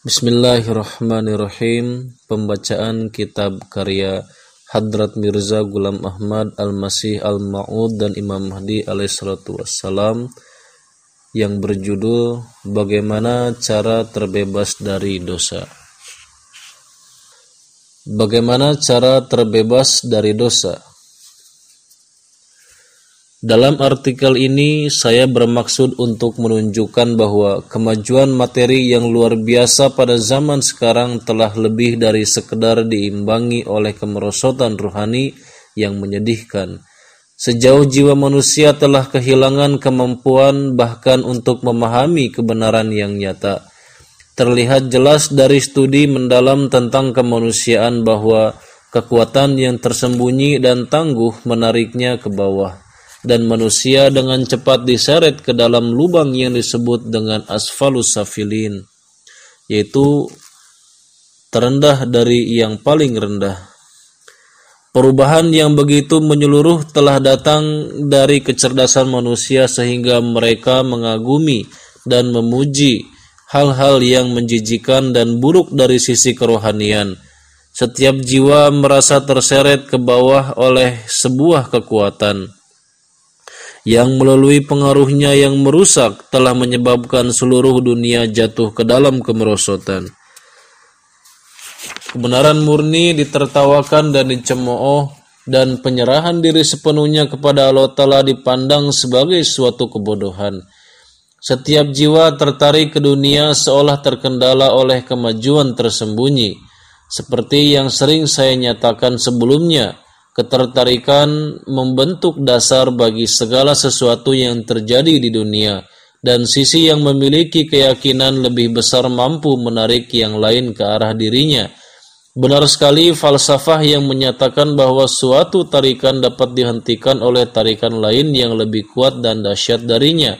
Bismillahirrahmanirrahim. Pembacaan kitab karya Hadrat Mirza Gulam Ahmad Al-Masih Al-Ma'ud dan Imam Mahdi alaihissalatu wassalam yang berjudul Bagaimana Cara Terbebas dari Dosa. Bagaimana cara terbebas dari dosa? Dalam artikel ini, saya bermaksud untuk menunjukkan bahwa kemajuan materi yang luar biasa pada zaman sekarang telah lebih dari sekedar diimbangi oleh kemerosotan rohani yang menyedihkan. Sejauh jiwa manusia telah kehilangan kemampuan bahkan untuk memahami kebenaran yang nyata. Terlihat jelas dari studi mendalam tentang kemanusiaan bahwa kekuatan yang tersembunyi dan tangguh menariknya ke bawah dan manusia dengan cepat diseret ke dalam lubang yang disebut dengan asfalus safilin yaitu terendah dari yang paling rendah Perubahan yang begitu menyeluruh telah datang dari kecerdasan manusia sehingga mereka mengagumi dan memuji hal-hal yang menjijikan dan buruk dari sisi kerohanian. Setiap jiwa merasa terseret ke bawah oleh sebuah kekuatan yang melalui pengaruhnya yang merusak telah menyebabkan seluruh dunia jatuh ke dalam kemerosotan. Kebenaran murni ditertawakan dan dicemooh dan penyerahan diri sepenuhnya kepada Allah Ta'ala dipandang sebagai suatu kebodohan. Setiap jiwa tertarik ke dunia seolah terkendala oleh kemajuan tersembunyi, seperti yang sering saya nyatakan sebelumnya, ketertarikan membentuk dasar bagi segala sesuatu yang terjadi di dunia dan sisi yang memiliki keyakinan lebih besar mampu menarik yang lain ke arah dirinya. Benar sekali falsafah yang menyatakan bahwa suatu tarikan dapat dihentikan oleh tarikan lain yang lebih kuat dan dahsyat darinya.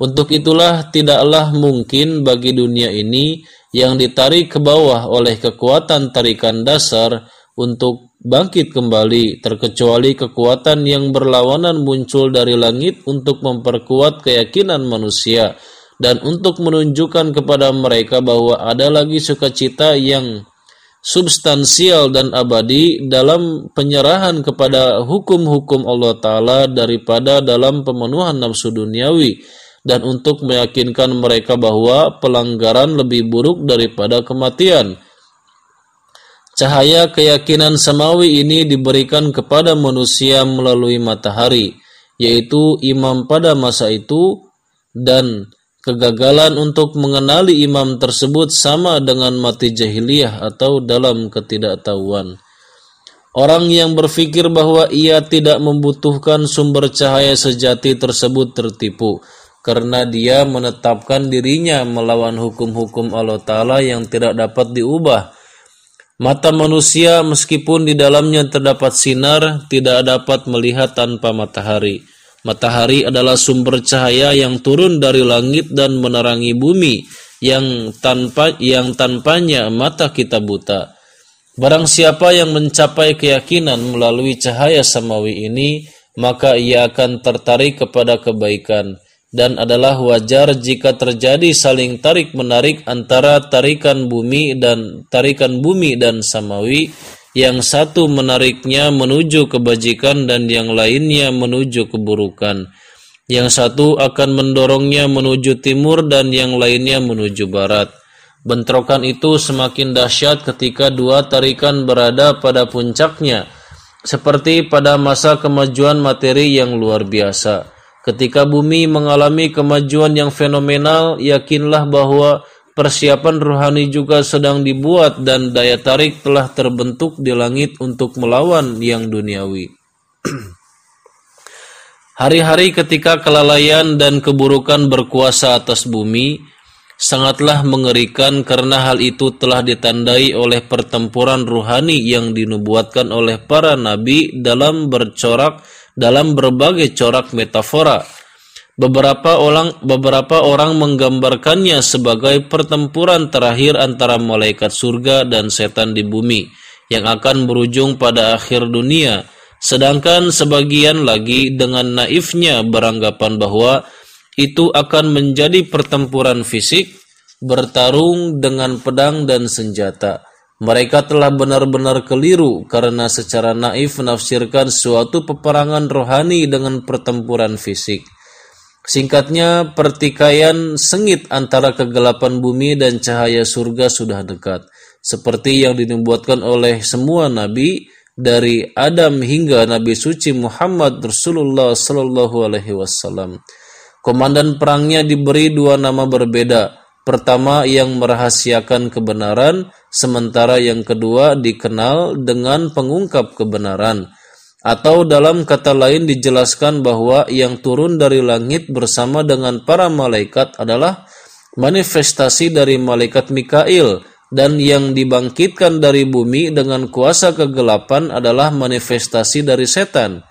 Untuk itulah tidaklah mungkin bagi dunia ini yang ditarik ke bawah oleh kekuatan tarikan dasar untuk bangkit kembali, terkecuali kekuatan yang berlawanan muncul dari langit untuk memperkuat keyakinan manusia dan untuk menunjukkan kepada mereka bahwa ada lagi sukacita yang substansial dan abadi dalam penyerahan kepada hukum-hukum Allah Ta'ala daripada dalam pemenuhan nafsu duniawi dan untuk meyakinkan mereka bahwa pelanggaran lebih buruk daripada kematian Cahaya keyakinan samawi ini diberikan kepada manusia melalui matahari, yaitu imam pada masa itu, dan kegagalan untuk mengenali imam tersebut sama dengan mati jahiliyah atau dalam ketidaktahuan. Orang yang berpikir bahwa ia tidak membutuhkan sumber cahaya sejati tersebut tertipu, karena dia menetapkan dirinya melawan hukum-hukum Allah Ta'ala yang tidak dapat diubah, Mata manusia meskipun di dalamnya terdapat sinar tidak dapat melihat tanpa matahari. Matahari adalah sumber cahaya yang turun dari langit dan menerangi bumi yang tanpa yang tanpanya mata kita buta. Barang siapa yang mencapai keyakinan melalui cahaya samawi ini, maka ia akan tertarik kepada kebaikan dan adalah wajar jika terjadi saling tarik-menarik antara tarikan bumi dan tarikan bumi dan samawi yang satu menariknya menuju kebajikan dan yang lainnya menuju keburukan. Yang satu akan mendorongnya menuju timur dan yang lainnya menuju barat. Bentrokan itu semakin dahsyat ketika dua tarikan berada pada puncaknya, seperti pada masa kemajuan materi yang luar biasa. Ketika bumi mengalami kemajuan yang fenomenal, yakinlah bahwa persiapan rohani juga sedang dibuat dan daya tarik telah terbentuk di langit untuk melawan yang duniawi. Hari-hari ketika kelalaian dan keburukan berkuasa atas bumi, sangatlah mengerikan karena hal itu telah ditandai oleh pertempuran ruhani yang dinubuatkan oleh para nabi dalam bercorak dalam berbagai corak metafora. Beberapa orang beberapa orang menggambarkannya sebagai pertempuran terakhir antara malaikat surga dan setan di bumi yang akan berujung pada akhir dunia. Sedangkan sebagian lagi dengan naifnya beranggapan bahwa itu akan menjadi pertempuran fisik bertarung dengan pedang dan senjata. Mereka telah benar-benar keliru karena secara naif menafsirkan suatu peperangan rohani dengan pertempuran fisik. Singkatnya, pertikaian sengit antara kegelapan bumi dan cahaya surga sudah dekat, seperti yang dinubuatkan oleh semua nabi dari Adam hingga Nabi suci Muhammad Rasulullah Sallallahu Alaihi Wasallam. Komandan perangnya diberi dua nama berbeda, Pertama yang merahasiakan kebenaran, sementara yang kedua dikenal dengan pengungkap kebenaran. Atau dalam kata lain dijelaskan bahwa yang turun dari langit bersama dengan para malaikat adalah manifestasi dari malaikat Mikail dan yang dibangkitkan dari bumi dengan kuasa kegelapan adalah manifestasi dari setan.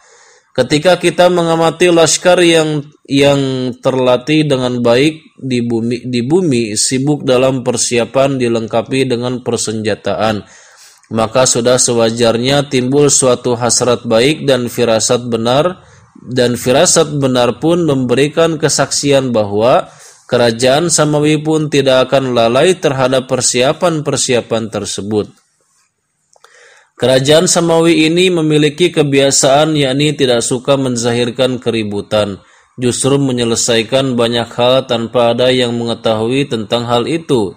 Ketika kita mengamati laskar yang yang terlatih dengan baik di bumi di bumi sibuk dalam persiapan dilengkapi dengan persenjataan, maka sudah sewajarnya timbul suatu hasrat baik dan firasat benar dan firasat benar pun memberikan kesaksian bahwa kerajaan Samawi pun tidak akan lalai terhadap persiapan-persiapan tersebut. Kerajaan Samawi ini memiliki kebiasaan yakni tidak suka menzahirkan keributan, justru menyelesaikan banyak hal tanpa ada yang mengetahui tentang hal itu.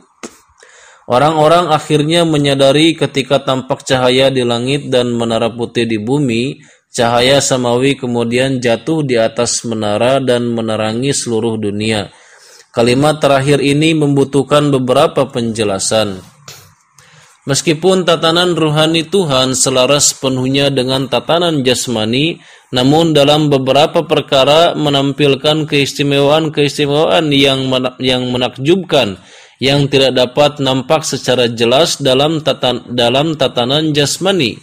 Orang-orang akhirnya menyadari ketika tampak cahaya di langit dan menara putih di bumi, cahaya samawi kemudian jatuh di atas menara dan menerangi seluruh dunia. Kalimat terakhir ini membutuhkan beberapa penjelasan. Meskipun tatanan ruhani Tuhan selaras penuhnya dengan tatanan jasmani, namun dalam beberapa perkara menampilkan keistimewaan-keistimewaan yang yang menakjubkan yang tidak dapat nampak secara jelas dalam tatan dalam tatanan jasmani.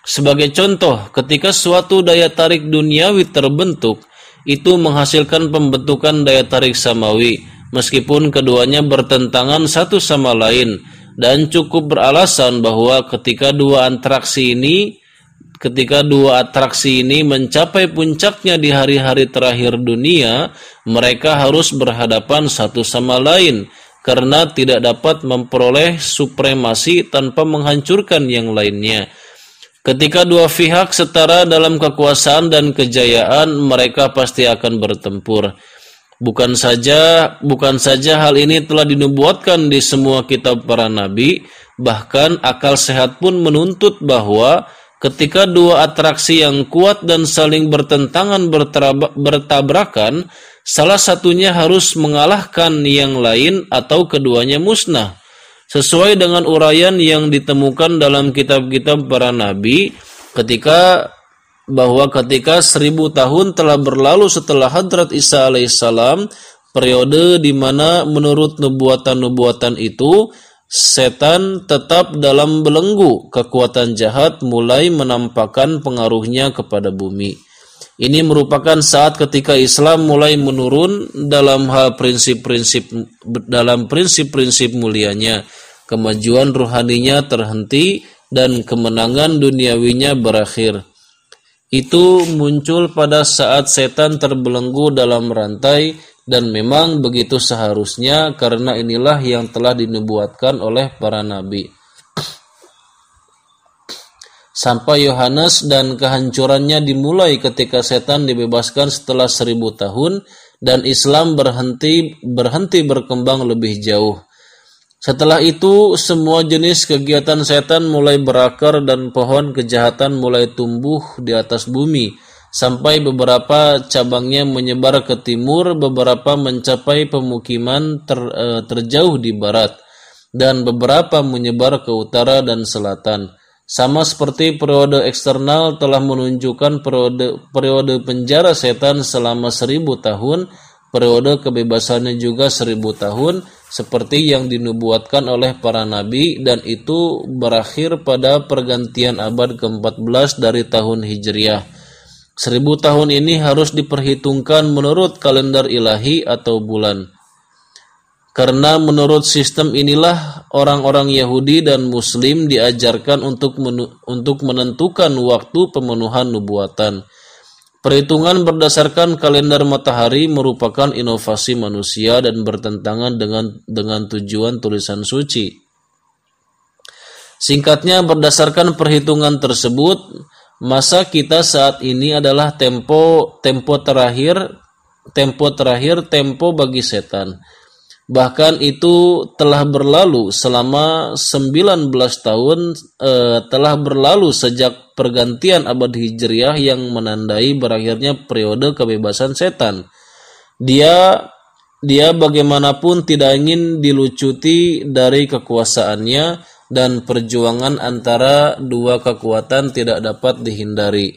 Sebagai contoh, ketika suatu daya tarik duniawi terbentuk, itu menghasilkan pembentukan daya tarik samawi, meskipun keduanya bertentangan satu sama lain dan cukup beralasan bahwa ketika dua atraksi ini ketika dua atraksi ini mencapai puncaknya di hari-hari terakhir dunia, mereka harus berhadapan satu sama lain karena tidak dapat memperoleh supremasi tanpa menghancurkan yang lainnya. Ketika dua pihak setara dalam kekuasaan dan kejayaan, mereka pasti akan bertempur. Bukan saja bukan saja hal ini telah dinubuatkan di semua kitab para nabi, bahkan akal sehat pun menuntut bahwa ketika dua atraksi yang kuat dan saling bertentangan bertabrakan, salah satunya harus mengalahkan yang lain atau keduanya musnah. Sesuai dengan uraian yang ditemukan dalam kitab-kitab para nabi, ketika bahwa ketika seribu tahun telah berlalu setelah hadrat Isa alaihissalam, periode di mana menurut nubuatan-nubuatan itu setan tetap dalam belenggu, kekuatan jahat mulai menampakkan pengaruhnya kepada bumi. Ini merupakan saat ketika Islam mulai menurun dalam hal prinsip-prinsip dalam prinsip-prinsip mulianya. Kemajuan ruhaninya terhenti dan kemenangan duniawinya berakhir itu muncul pada saat setan terbelenggu dalam rantai dan memang begitu seharusnya karena inilah yang telah dinubuatkan oleh para nabi. Sampai Yohanes dan kehancurannya dimulai ketika setan dibebaskan setelah seribu tahun dan Islam berhenti berhenti berkembang lebih jauh. Setelah itu, semua jenis kegiatan setan mulai berakar dan pohon kejahatan mulai tumbuh di atas bumi, sampai beberapa cabangnya menyebar ke timur, beberapa mencapai pemukiman ter, e, terjauh di barat, dan beberapa menyebar ke utara dan selatan. Sama seperti periode eksternal telah menunjukkan periode, periode penjara setan selama seribu tahun, periode kebebasannya juga seribu tahun, seperti yang dinubuatkan oleh para nabi dan itu berakhir pada pergantian abad ke-14 dari tahun Hijriah. Seribu tahun ini harus diperhitungkan menurut kalender ilahi atau bulan. Karena menurut sistem inilah orang-orang Yahudi dan Muslim diajarkan untuk untuk menentukan waktu pemenuhan nubuatan. Perhitungan berdasarkan kalender matahari merupakan inovasi manusia dan bertentangan dengan dengan tujuan tulisan suci. Singkatnya berdasarkan perhitungan tersebut, masa kita saat ini adalah tempo tempo terakhir tempo terakhir tempo bagi setan. Bahkan itu telah berlalu selama 19 tahun eh, telah berlalu sejak pergantian abad Hijriah yang menandai berakhirnya periode kebebasan setan. Dia dia bagaimanapun tidak ingin dilucuti dari kekuasaannya dan perjuangan antara dua kekuatan tidak dapat dihindari.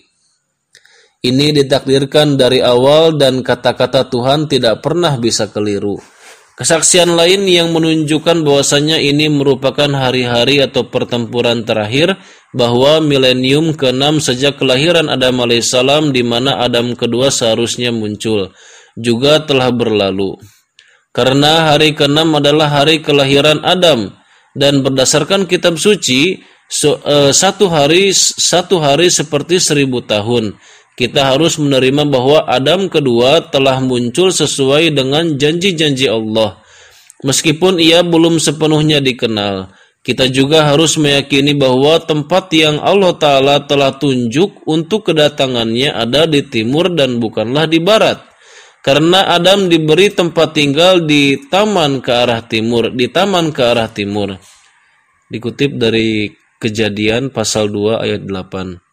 Ini ditakdirkan dari awal dan kata-kata Tuhan tidak pernah bisa keliru. Kesaksian lain yang menunjukkan bahwasanya ini merupakan hari-hari atau pertempuran terakhir bahwa milenium ke-6 sejak kelahiran Adam alaihissalam di mana Adam kedua seharusnya muncul juga telah berlalu. Karena hari ke-6 adalah hari kelahiran Adam dan berdasarkan kitab suci uh, satu hari satu hari seperti seribu tahun kita harus menerima bahwa Adam kedua telah muncul sesuai dengan janji-janji Allah. Meskipun ia belum sepenuhnya dikenal, kita juga harus meyakini bahwa tempat yang Allah Ta'ala telah tunjuk untuk kedatangannya ada di timur dan bukanlah di barat. Karena Adam diberi tempat tinggal di taman ke arah timur, di taman ke arah timur. Dikutip dari Kejadian pasal 2 ayat 8.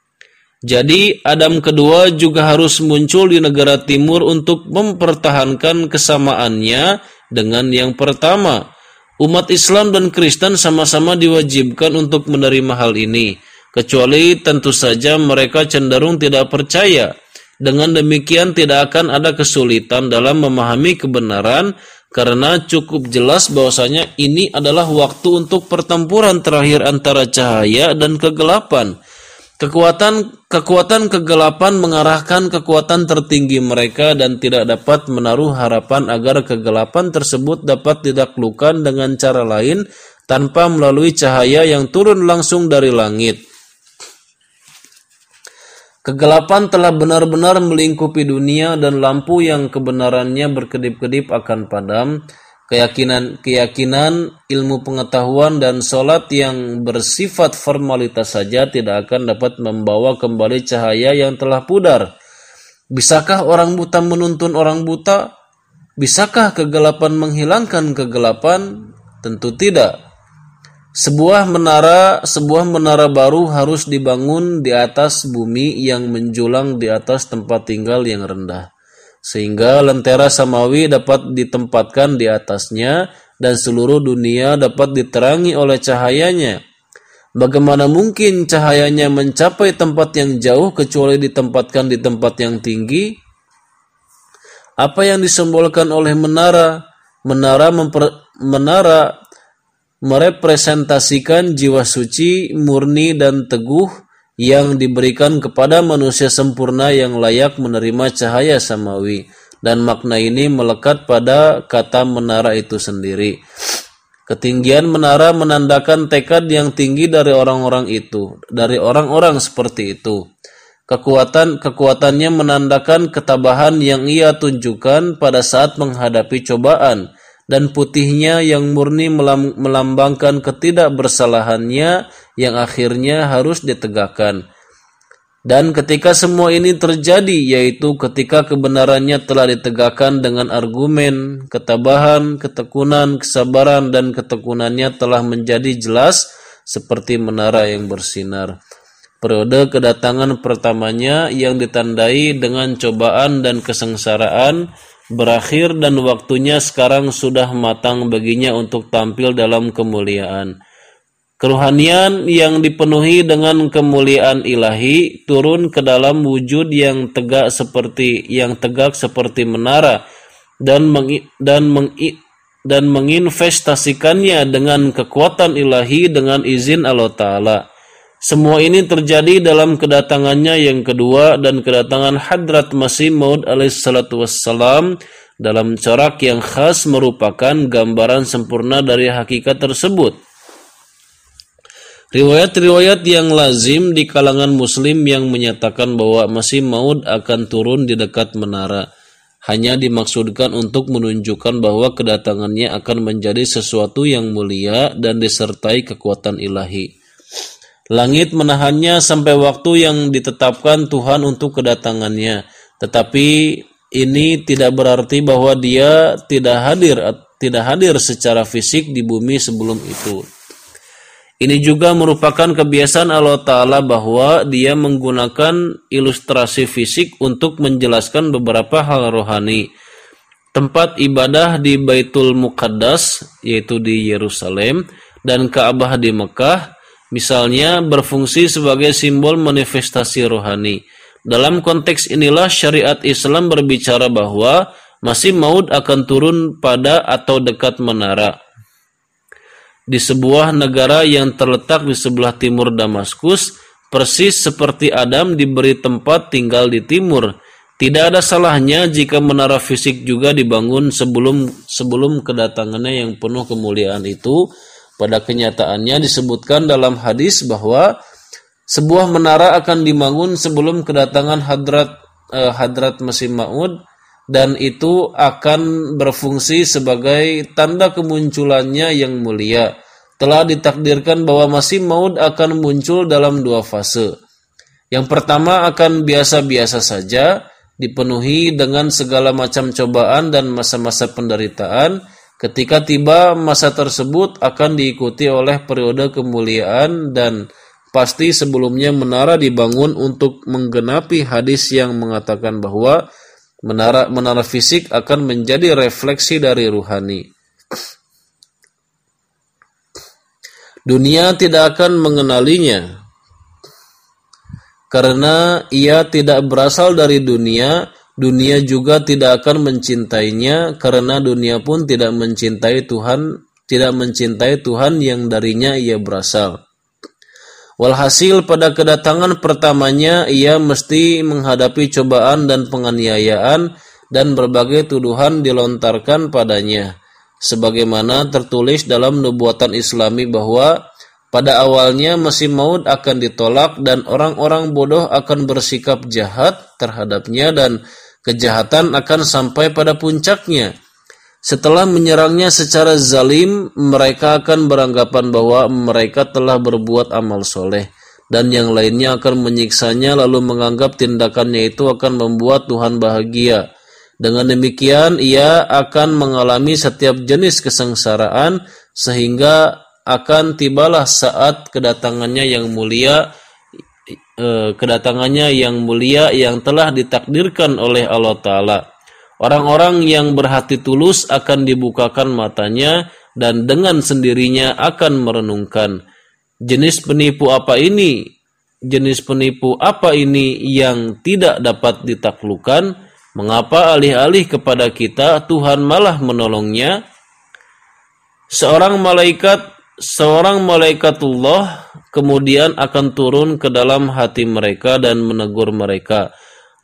Jadi Adam kedua juga harus muncul di negara timur untuk mempertahankan kesamaannya dengan yang pertama. Umat Islam dan Kristen sama-sama diwajibkan untuk menerima hal ini, kecuali tentu saja mereka cenderung tidak percaya. Dengan demikian tidak akan ada kesulitan dalam memahami kebenaran karena cukup jelas bahwasanya ini adalah waktu untuk pertempuran terakhir antara cahaya dan kegelapan Kekuatan kekuatan kegelapan mengarahkan kekuatan tertinggi mereka dan tidak dapat menaruh harapan agar kegelapan tersebut dapat didaklukan dengan cara lain tanpa melalui cahaya yang turun langsung dari langit. Kegelapan telah benar-benar melingkupi dunia dan lampu yang kebenarannya berkedip-kedip akan padam keyakinan keyakinan ilmu pengetahuan dan solat yang bersifat formalitas saja tidak akan dapat membawa kembali cahaya yang telah pudar. Bisakah orang buta menuntun orang buta? Bisakah kegelapan menghilangkan kegelapan? Tentu tidak. Sebuah menara, sebuah menara baru harus dibangun di atas bumi yang menjulang di atas tempat tinggal yang rendah sehingga lentera samawi dapat ditempatkan di atasnya dan seluruh dunia dapat diterangi oleh cahayanya. Bagaimana mungkin cahayanya mencapai tempat yang jauh kecuali ditempatkan di tempat yang tinggi? Apa yang disimbolkan oleh menara? Menara memper, menara merepresentasikan jiwa suci, murni dan teguh yang diberikan kepada manusia sempurna yang layak menerima cahaya samawi dan makna ini melekat pada kata menara itu sendiri. Ketinggian menara menandakan tekad yang tinggi dari orang-orang itu, dari orang-orang seperti itu. Kekuatan kekuatannya menandakan ketabahan yang ia tunjukkan pada saat menghadapi cobaan dan putihnya yang murni melambangkan ketidakbersalahannya yang akhirnya harus ditegakkan. Dan ketika semua ini terjadi, yaitu ketika kebenarannya telah ditegakkan dengan argumen, ketabahan, ketekunan, kesabaran, dan ketekunannya telah menjadi jelas seperti menara yang bersinar. Periode kedatangan pertamanya yang ditandai dengan cobaan dan kesengsaraan berakhir dan waktunya sekarang sudah matang baginya untuk tampil dalam kemuliaan. Keruhanian yang dipenuhi dengan kemuliaan ilahi turun ke dalam wujud yang tegak seperti yang tegak seperti menara dan meng, dan meng, dan menginvestasikannya dengan kekuatan ilahi dengan izin Allah taala. Semua ini terjadi dalam kedatangannya yang kedua dan kedatangan Hadrat Masih Maud alaihissalatu wassalam dalam corak yang khas merupakan gambaran sempurna dari hakikat tersebut. Riwayat-riwayat yang lazim di kalangan muslim yang menyatakan bahwa Masih Maud akan turun di dekat menara hanya dimaksudkan untuk menunjukkan bahwa kedatangannya akan menjadi sesuatu yang mulia dan disertai kekuatan ilahi. Langit menahannya sampai waktu yang ditetapkan Tuhan untuk kedatangannya, tetapi ini tidak berarti bahwa dia tidak hadir tidak hadir secara fisik di bumi sebelum itu. Ini juga merupakan kebiasaan Allah Ta'ala bahwa dia menggunakan ilustrasi fisik untuk menjelaskan beberapa hal rohani. Tempat ibadah di Baitul Muqaddas, yaitu di Yerusalem, dan Ka'bah di Mekah, misalnya berfungsi sebagai simbol manifestasi rohani. Dalam konteks inilah syariat Islam berbicara bahwa masih maut akan turun pada atau dekat menara di sebuah negara yang terletak di sebelah timur Damaskus, persis seperti Adam diberi tempat tinggal di timur. Tidak ada salahnya jika menara fisik juga dibangun sebelum sebelum kedatangannya yang penuh kemuliaan itu. Pada kenyataannya disebutkan dalam hadis bahwa sebuah menara akan dibangun sebelum kedatangan hadrat eh, hadrat Masih Maud dan itu akan berfungsi sebagai tanda kemunculannya yang mulia. Telah ditakdirkan bahwa masih maut akan muncul dalam dua fase. Yang pertama akan biasa-biasa saja, dipenuhi dengan segala macam cobaan dan masa-masa penderitaan. Ketika tiba masa tersebut akan diikuti oleh periode kemuliaan dan pasti sebelumnya menara dibangun untuk menggenapi hadis yang mengatakan bahwa Menara, menara fisik akan menjadi refleksi dari ruhani. Dunia tidak akan mengenalinya karena ia tidak berasal dari dunia. Dunia juga tidak akan mencintainya karena dunia pun tidak mencintai Tuhan, tidak mencintai Tuhan yang darinya ia berasal. Walhasil pada kedatangan pertamanya ia mesti menghadapi cobaan dan penganiayaan dan berbagai tuduhan dilontarkan padanya. Sebagaimana tertulis dalam nubuatan islami bahwa pada awalnya Masih Maud akan ditolak dan orang-orang bodoh akan bersikap jahat terhadapnya dan kejahatan akan sampai pada puncaknya. Setelah menyerangnya secara zalim, mereka akan beranggapan bahwa mereka telah berbuat amal soleh, dan yang lainnya akan menyiksanya lalu menganggap tindakannya itu akan membuat Tuhan bahagia. Dengan demikian, ia akan mengalami setiap jenis kesengsaraan, sehingga akan tibalah saat kedatangannya yang mulia, eh, kedatangannya yang mulia yang telah ditakdirkan oleh Allah Ta'ala. Orang-orang yang berhati tulus akan dibukakan matanya dan dengan sendirinya akan merenungkan jenis penipu apa ini? Jenis penipu apa ini yang tidak dapat ditaklukkan? Mengapa alih-alih kepada kita Tuhan malah menolongnya? Seorang malaikat seorang malaikatullah kemudian akan turun ke dalam hati mereka dan menegur mereka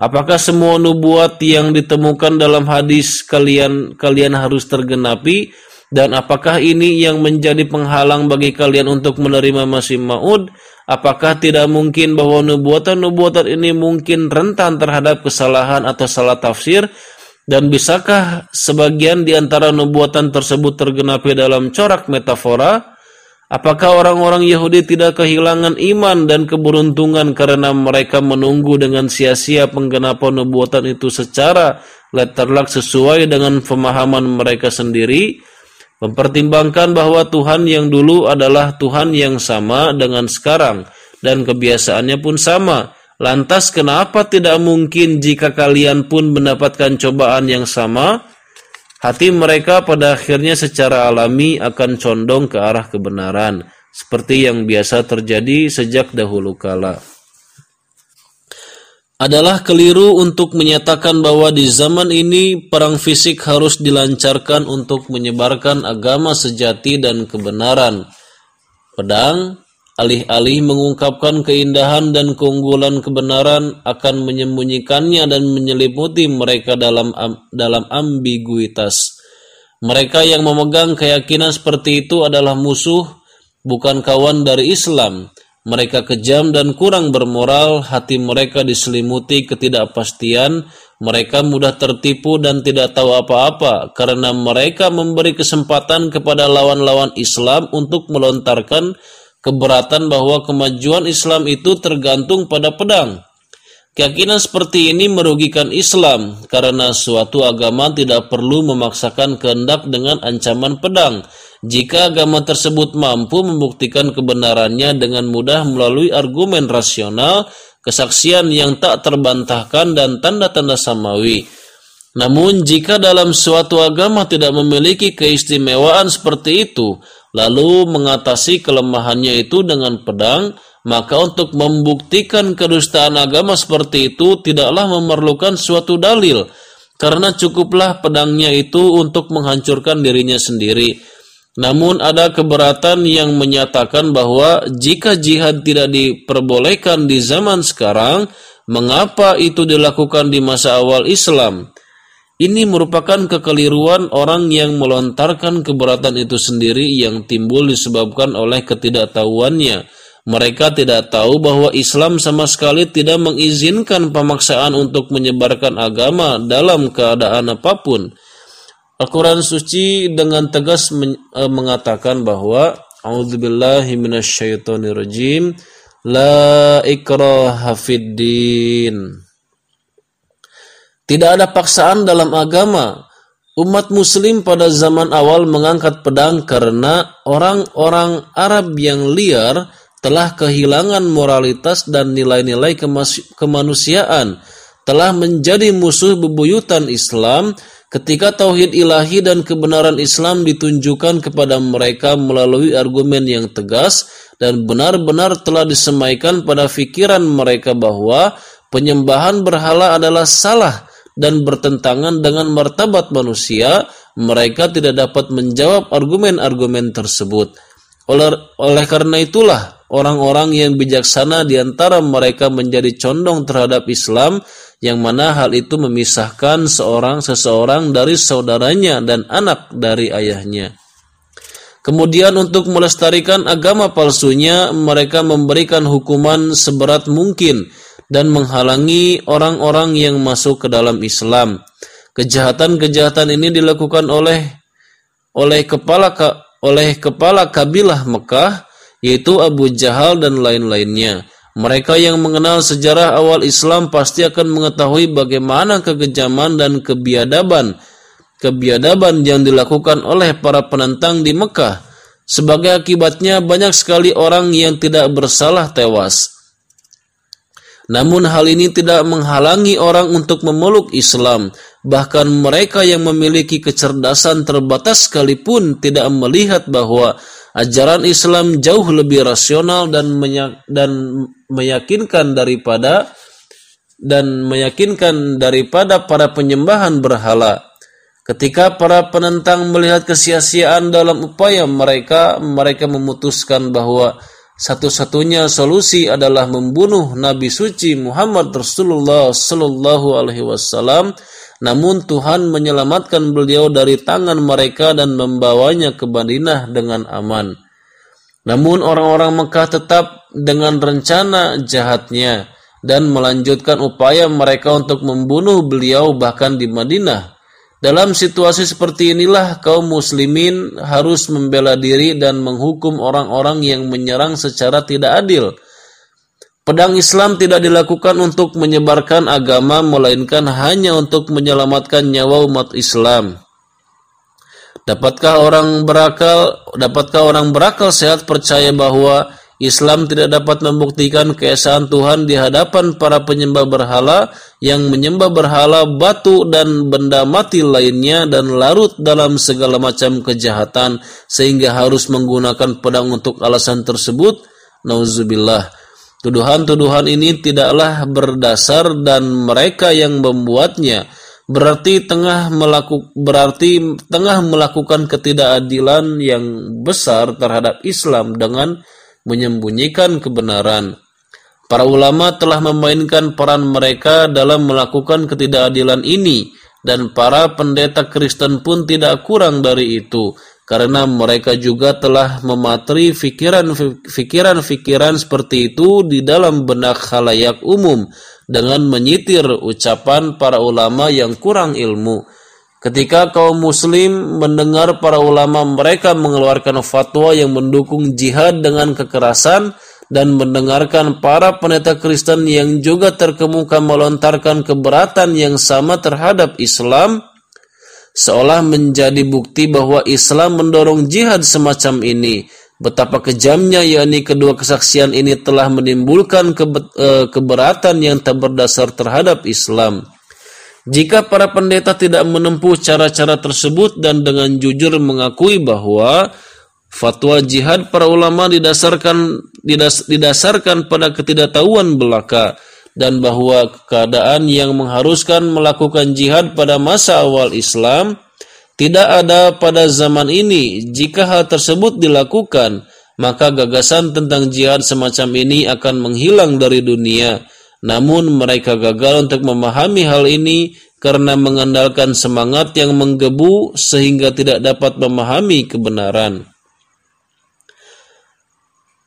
Apakah semua nubuat yang ditemukan dalam hadis kalian kalian harus tergenapi dan apakah ini yang menjadi penghalang bagi kalian untuk menerima Masih Maud? Apakah tidak mungkin bahwa nubuatan-nubuatan ini mungkin rentan terhadap kesalahan atau salah tafsir? Dan bisakah sebagian di antara nubuatan tersebut tergenapi dalam corak metafora? Apakah orang-orang Yahudi tidak kehilangan iman dan keberuntungan karena mereka menunggu dengan sia-sia penggenapan nubuatan itu secara letterlak sesuai dengan pemahaman mereka sendiri? Mempertimbangkan bahwa Tuhan yang dulu adalah Tuhan yang sama dengan sekarang dan kebiasaannya pun sama. Lantas kenapa tidak mungkin jika kalian pun mendapatkan cobaan yang sama? Hati mereka pada akhirnya secara alami akan condong ke arah kebenaran, seperti yang biasa terjadi sejak dahulu kala. Adalah keliru untuk menyatakan bahwa di zaman ini perang fisik harus dilancarkan untuk menyebarkan agama sejati dan kebenaran. Pedang, alih-alih mengungkapkan keindahan dan keunggulan kebenaran akan menyembunyikannya dan menyelimuti mereka dalam dalam ambiguitas. Mereka yang memegang keyakinan seperti itu adalah musuh bukan kawan dari Islam. Mereka kejam dan kurang bermoral, hati mereka diselimuti ketidakpastian, mereka mudah tertipu dan tidak tahu apa-apa karena mereka memberi kesempatan kepada lawan-lawan Islam untuk melontarkan keberatan bahwa kemajuan Islam itu tergantung pada pedang. Keyakinan seperti ini merugikan Islam karena suatu agama tidak perlu memaksakan kehendak dengan ancaman pedang jika agama tersebut mampu membuktikan kebenarannya dengan mudah melalui argumen rasional, kesaksian yang tak terbantahkan dan tanda-tanda samawi. Namun jika dalam suatu agama tidak memiliki keistimewaan seperti itu, lalu mengatasi kelemahannya itu dengan pedang, maka untuk membuktikan kedustaan agama seperti itu tidaklah memerlukan suatu dalil, karena cukuplah pedangnya itu untuk menghancurkan dirinya sendiri. Namun ada keberatan yang menyatakan bahwa jika jihad tidak diperbolehkan di zaman sekarang, mengapa itu dilakukan di masa awal Islam? Ini merupakan kekeliruan orang yang melontarkan keberatan itu sendiri yang timbul disebabkan oleh ketidaktahuannya. Mereka tidak tahu bahwa Islam sama sekali tidak mengizinkan pemaksaan untuk menyebarkan agama dalam keadaan apa pun. Al-Quran suci dengan tegas uh, mengatakan bahwa A'udzubillahi minasyaitonirrajim La ikraha fiddin Tidak ada paksaan dalam agama. Umat muslim pada zaman awal mengangkat pedang karena orang-orang Arab yang liar telah kehilangan moralitas dan nilai-nilai kemanusiaan, telah menjadi musuh bebuyutan Islam, Ketika tauhid ilahi dan kebenaran Islam ditunjukkan kepada mereka melalui argumen yang tegas dan benar-benar telah disemaikan pada fikiran mereka bahwa penyembahan berhala adalah salah dan bertentangan dengan martabat manusia, mereka tidak dapat menjawab argumen-argumen tersebut. Oleh, oleh karena itulah orang-orang yang bijaksana di antara mereka menjadi condong terhadap Islam yang mana hal itu memisahkan seorang seseorang dari saudaranya dan anak dari ayahnya. Kemudian untuk melestarikan agama palsunya, mereka memberikan hukuman seberat mungkin dan menghalangi orang-orang yang masuk ke dalam Islam. Kejahatan-kejahatan ini dilakukan oleh oleh kepala oleh kepala kabilah Mekah yaitu Abu Jahal dan lain-lainnya. Mereka yang mengenal sejarah awal Islam pasti akan mengetahui bagaimana kekejaman dan kebiadaban kebiadaban yang dilakukan oleh para penentang di Mekah. Sebagai akibatnya banyak sekali orang yang tidak bersalah tewas. Namun hal ini tidak menghalangi orang untuk memeluk Islam. Bahkan mereka yang memiliki kecerdasan terbatas sekalipun tidak melihat bahwa ajaran Islam jauh lebih rasional dan dan meyakinkan daripada dan meyakinkan daripada para penyembahan berhala. Ketika para penentang melihat kesia-siaan dalam upaya mereka, mereka memutuskan bahwa satu-satunya solusi adalah membunuh Nabi suci Muhammad Rasulullah sallallahu alaihi wasallam namun Tuhan menyelamatkan beliau dari tangan mereka dan membawanya ke Madinah dengan aman. Namun orang-orang Mekah tetap dengan rencana jahatnya dan melanjutkan upaya mereka untuk membunuh beliau bahkan di Madinah. Dalam situasi seperti inilah kaum muslimin harus membela diri dan menghukum orang-orang yang menyerang secara tidak adil Pedang Islam tidak dilakukan untuk menyebarkan agama melainkan hanya untuk menyelamatkan nyawa umat Islam. Dapatkah orang berakal dapatkah orang berakal sehat percaya bahwa Islam tidak dapat membuktikan keesaan Tuhan di hadapan para penyembah berhala yang menyembah berhala batu dan benda mati lainnya dan larut dalam segala macam kejahatan sehingga harus menggunakan pedang untuk alasan tersebut. Nauzubillah. Tuduhan-tuduhan ini tidaklah berdasar dan mereka yang membuatnya berarti tengah melaku, berarti tengah melakukan ketidakadilan yang besar terhadap Islam dengan menyembunyikan kebenaran. Para ulama telah memainkan peran mereka dalam melakukan ketidakadilan ini dan para pendeta Kristen pun tidak kurang dari itu karena mereka juga telah mematri fikiran-fikiran seperti itu di dalam benak khalayak umum dengan menyitir ucapan para ulama yang kurang ilmu. Ketika kaum muslim mendengar para ulama mereka mengeluarkan fatwa yang mendukung jihad dengan kekerasan dan mendengarkan para pendeta Kristen yang juga terkemuka melontarkan keberatan yang sama terhadap Islam, seolah menjadi bukti bahwa Islam mendorong jihad semacam ini. Betapa kejamnya yakni kedua kesaksian ini telah menimbulkan e, keberatan yang tak berdasar terhadap Islam. Jika para pendeta tidak menempuh cara-cara tersebut dan dengan jujur mengakui bahwa fatwa jihad para ulama didasarkan didas, didasarkan pada ketidaktahuan belaka, dan bahwa keadaan yang mengharuskan melakukan jihad pada masa awal Islam tidak ada pada zaman ini. Jika hal tersebut dilakukan, maka gagasan tentang jihad semacam ini akan menghilang dari dunia. Namun mereka gagal untuk memahami hal ini karena mengandalkan semangat yang menggebu sehingga tidak dapat memahami kebenaran.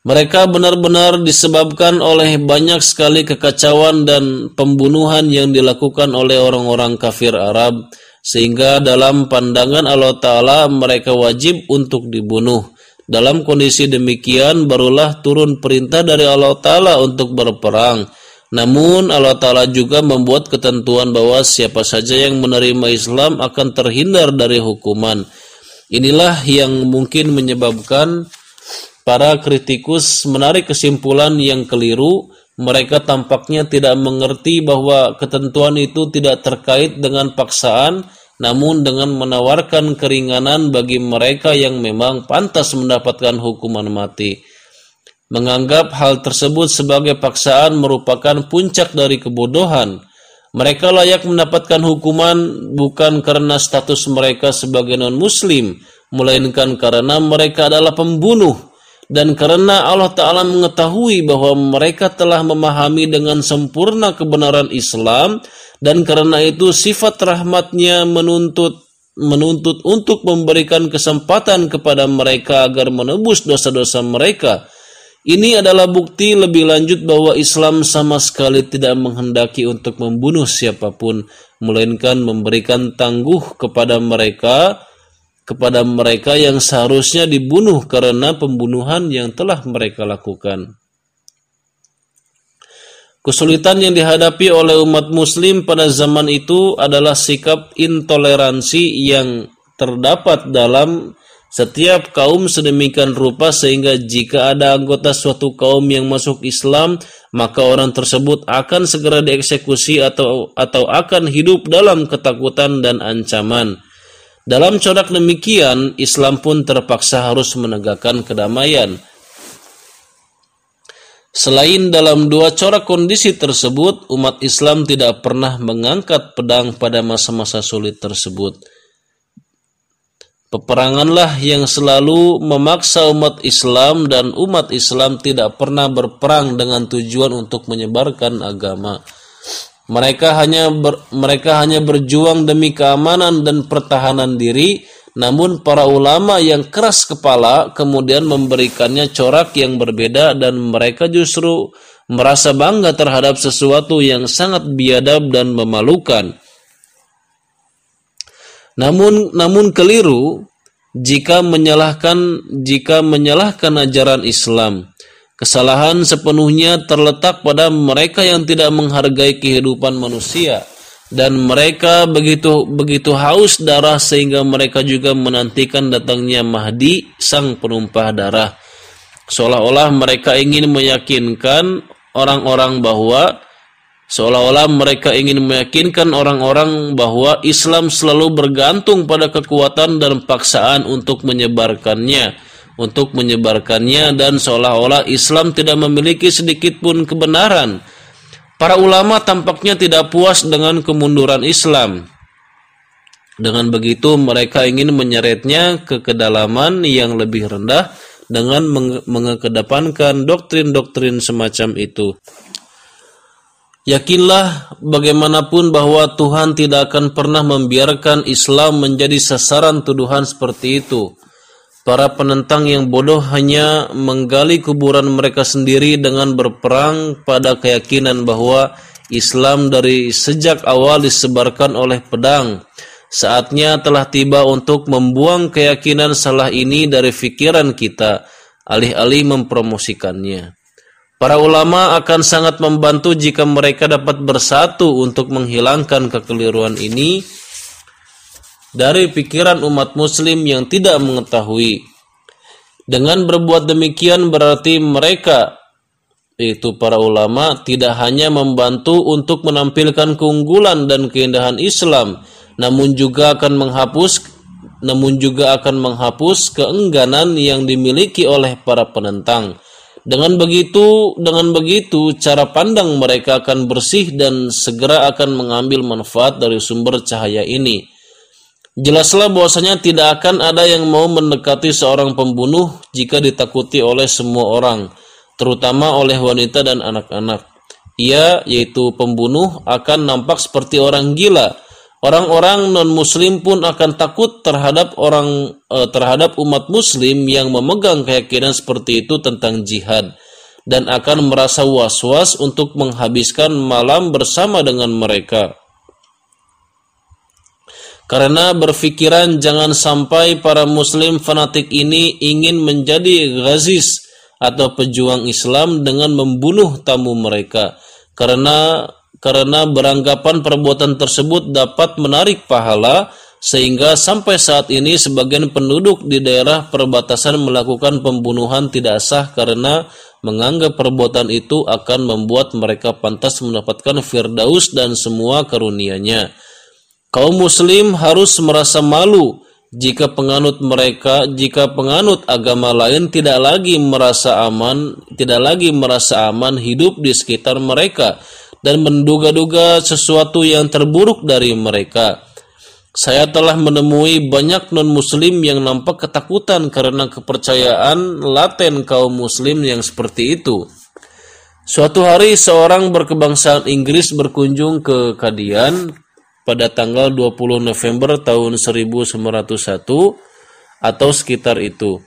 Mereka benar-benar disebabkan oleh banyak sekali kekacauan dan pembunuhan yang dilakukan oleh orang-orang kafir Arab, sehingga dalam pandangan Allah Ta'ala mereka wajib untuk dibunuh. Dalam kondisi demikian barulah turun perintah dari Allah Ta'ala untuk berperang. Namun Allah Ta'ala juga membuat ketentuan bahwa siapa saja yang menerima Islam akan terhindar dari hukuman. Inilah yang mungkin menyebabkan Para kritikus menarik kesimpulan yang keliru, mereka tampaknya tidak mengerti bahwa ketentuan itu tidak terkait dengan paksaan, namun dengan menawarkan keringanan bagi mereka yang memang pantas mendapatkan hukuman mati. Menganggap hal tersebut sebagai paksaan merupakan puncak dari kebodohan. Mereka layak mendapatkan hukuman bukan karena status mereka sebagai non-Muslim, melainkan karena mereka adalah pembunuh dan karena Allah Ta'ala mengetahui bahwa mereka telah memahami dengan sempurna kebenaran Islam dan karena itu sifat rahmatnya menuntut menuntut untuk memberikan kesempatan kepada mereka agar menebus dosa-dosa mereka. Ini adalah bukti lebih lanjut bahwa Islam sama sekali tidak menghendaki untuk membunuh siapa pun, melainkan memberikan tangguh kepada mereka kepada mereka yang seharusnya dibunuh karena pembunuhan yang telah mereka lakukan. Kesulitan yang dihadapi oleh umat muslim pada zaman itu adalah sikap intoleransi yang terdapat dalam setiap kaum sedemikian rupa sehingga jika ada anggota suatu kaum yang masuk Islam, maka orang tersebut akan segera dieksekusi atau atau akan hidup dalam ketakutan dan ancaman. Dalam corak demikian, Islam pun terpaksa harus menegakkan kedamaian. Selain dalam dua corak kondisi tersebut, umat Islam tidak pernah mengangkat pedang pada masa-masa sulit tersebut. Peperanganlah yang selalu memaksa umat Islam dan umat Islam tidak pernah berperang dengan tujuan untuk menyebarkan agama. Mereka hanya ber, mereka hanya berjuang demi keamanan dan pertahanan diri, namun para ulama yang keras kepala kemudian memberikannya corak yang berbeda dan mereka justru merasa bangga terhadap sesuatu yang sangat biadab dan memalukan. Namun namun keliru jika menyalahkan jika menyalahkan ajaran Islam. Kesalahan sepenuhnya terletak pada mereka yang tidak menghargai kehidupan manusia dan mereka begitu begitu haus darah sehingga mereka juga menantikan datangnya Mahdi sang penumpah darah. Seolah-olah mereka ingin meyakinkan orang-orang bahwa seolah-olah mereka ingin meyakinkan orang-orang bahwa Islam selalu bergantung pada kekuatan dan paksaan untuk menyebarkannya untuk menyebarkannya dan seolah-olah Islam tidak memiliki sedikit pun kebenaran. Para ulama tampaknya tidak puas dengan kemunduran Islam. Dengan begitu mereka ingin menyeretnya ke kedalaman yang lebih rendah dengan mengekedepankan doktrin-doktrin semacam itu. Yakinlah bagaimanapun bahwa Tuhan tidak akan pernah membiarkan Islam menjadi sasaran tuduhan seperti itu. Para penentang yang bodoh hanya menggali kuburan mereka sendiri dengan berperang pada keyakinan bahwa Islam dari sejak awal disebarkan oleh pedang. Saatnya telah tiba untuk membuang keyakinan salah ini dari pikiran kita, alih-alih mempromosikannya. Para ulama akan sangat membantu jika mereka dapat bersatu untuk menghilangkan kekeliruan ini dari pikiran umat muslim yang tidak mengetahui. Dengan berbuat demikian berarti mereka itu para ulama tidak hanya membantu untuk menampilkan keunggulan dan keindahan Islam, namun juga akan menghapus namun juga akan menghapus keengganan yang dimiliki oleh para penentang. Dengan begitu, dengan begitu cara pandang mereka akan bersih dan segera akan mengambil manfaat dari sumber cahaya ini. Jelaslah bahwasanya tidak akan ada yang mau mendekati seorang pembunuh jika ditakuti oleh semua orang, terutama oleh wanita dan anak-anak. Ia, yaitu pembunuh, akan nampak seperti orang gila. Orang-orang non-Muslim pun akan takut terhadap orang eh, terhadap umat Muslim yang memegang keyakinan seperti itu tentang jihad dan akan merasa was-was untuk menghabiskan malam bersama dengan mereka. Karena berfikiran jangan sampai para muslim fanatik ini ingin menjadi ghazis atau pejuang Islam dengan membunuh tamu mereka. Karena karena beranggapan perbuatan tersebut dapat menarik pahala sehingga sampai saat ini sebagian penduduk di daerah perbatasan melakukan pembunuhan tidak sah karena menganggap perbuatan itu akan membuat mereka pantas mendapatkan firdaus dan semua karunia-Nya. Kaum muslim harus merasa malu jika penganut mereka, jika penganut agama lain tidak lagi merasa aman, tidak lagi merasa aman hidup di sekitar mereka dan menduga-duga sesuatu yang terburuk dari mereka. Saya telah menemui banyak non-muslim yang nampak ketakutan karena kepercayaan laten kaum muslim yang seperti itu. Suatu hari seorang berkebangsaan Inggris berkunjung ke Kadian pada tanggal 20 November tahun 1901 atau sekitar itu.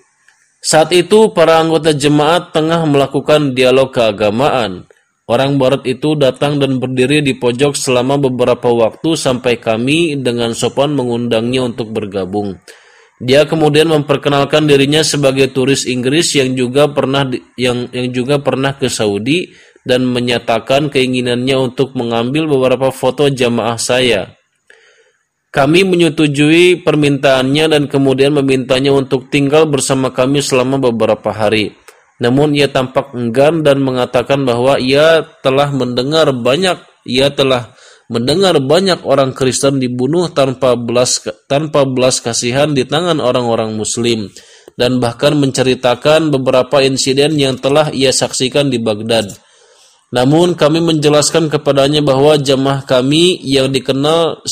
Saat itu para anggota jemaat tengah melakukan dialog keagamaan. Orang barat itu datang dan berdiri di pojok selama beberapa waktu sampai kami dengan sopan mengundangnya untuk bergabung. Dia kemudian memperkenalkan dirinya sebagai turis Inggris yang juga pernah yang yang juga pernah ke Saudi dan menyatakan keinginannya untuk mengambil beberapa foto jamaah saya. Kami menyetujui permintaannya dan kemudian memintanya untuk tinggal bersama kami selama beberapa hari. Namun ia tampak enggan dan mengatakan bahwa ia telah mendengar banyak ia telah mendengar banyak orang Kristen dibunuh tanpa belas tanpa belas kasihan di tangan orang-orang muslim dan bahkan menceritakan beberapa insiden yang telah ia saksikan di Baghdad. Namun kami menjelaskan kepadanya bahwa jemaah kami yang dikenal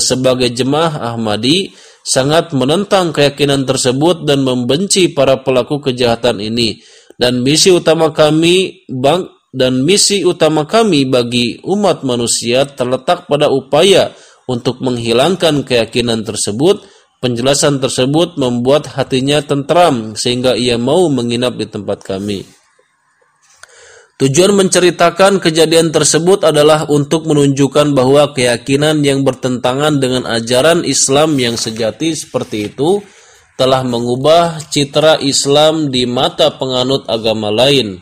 sebagai jemaah Ahmadi sangat menentang keyakinan tersebut dan membenci para pelaku kejahatan ini dan misi utama kami bang dan misi utama kami bagi umat manusia terletak pada upaya untuk menghilangkan keyakinan tersebut. Penjelasan tersebut membuat hatinya tentram sehingga ia mau menginap di tempat kami. Tujuan menceritakan kejadian tersebut adalah untuk menunjukkan bahwa keyakinan yang bertentangan dengan ajaran Islam yang sejati seperti itu telah mengubah citra Islam di mata penganut agama lain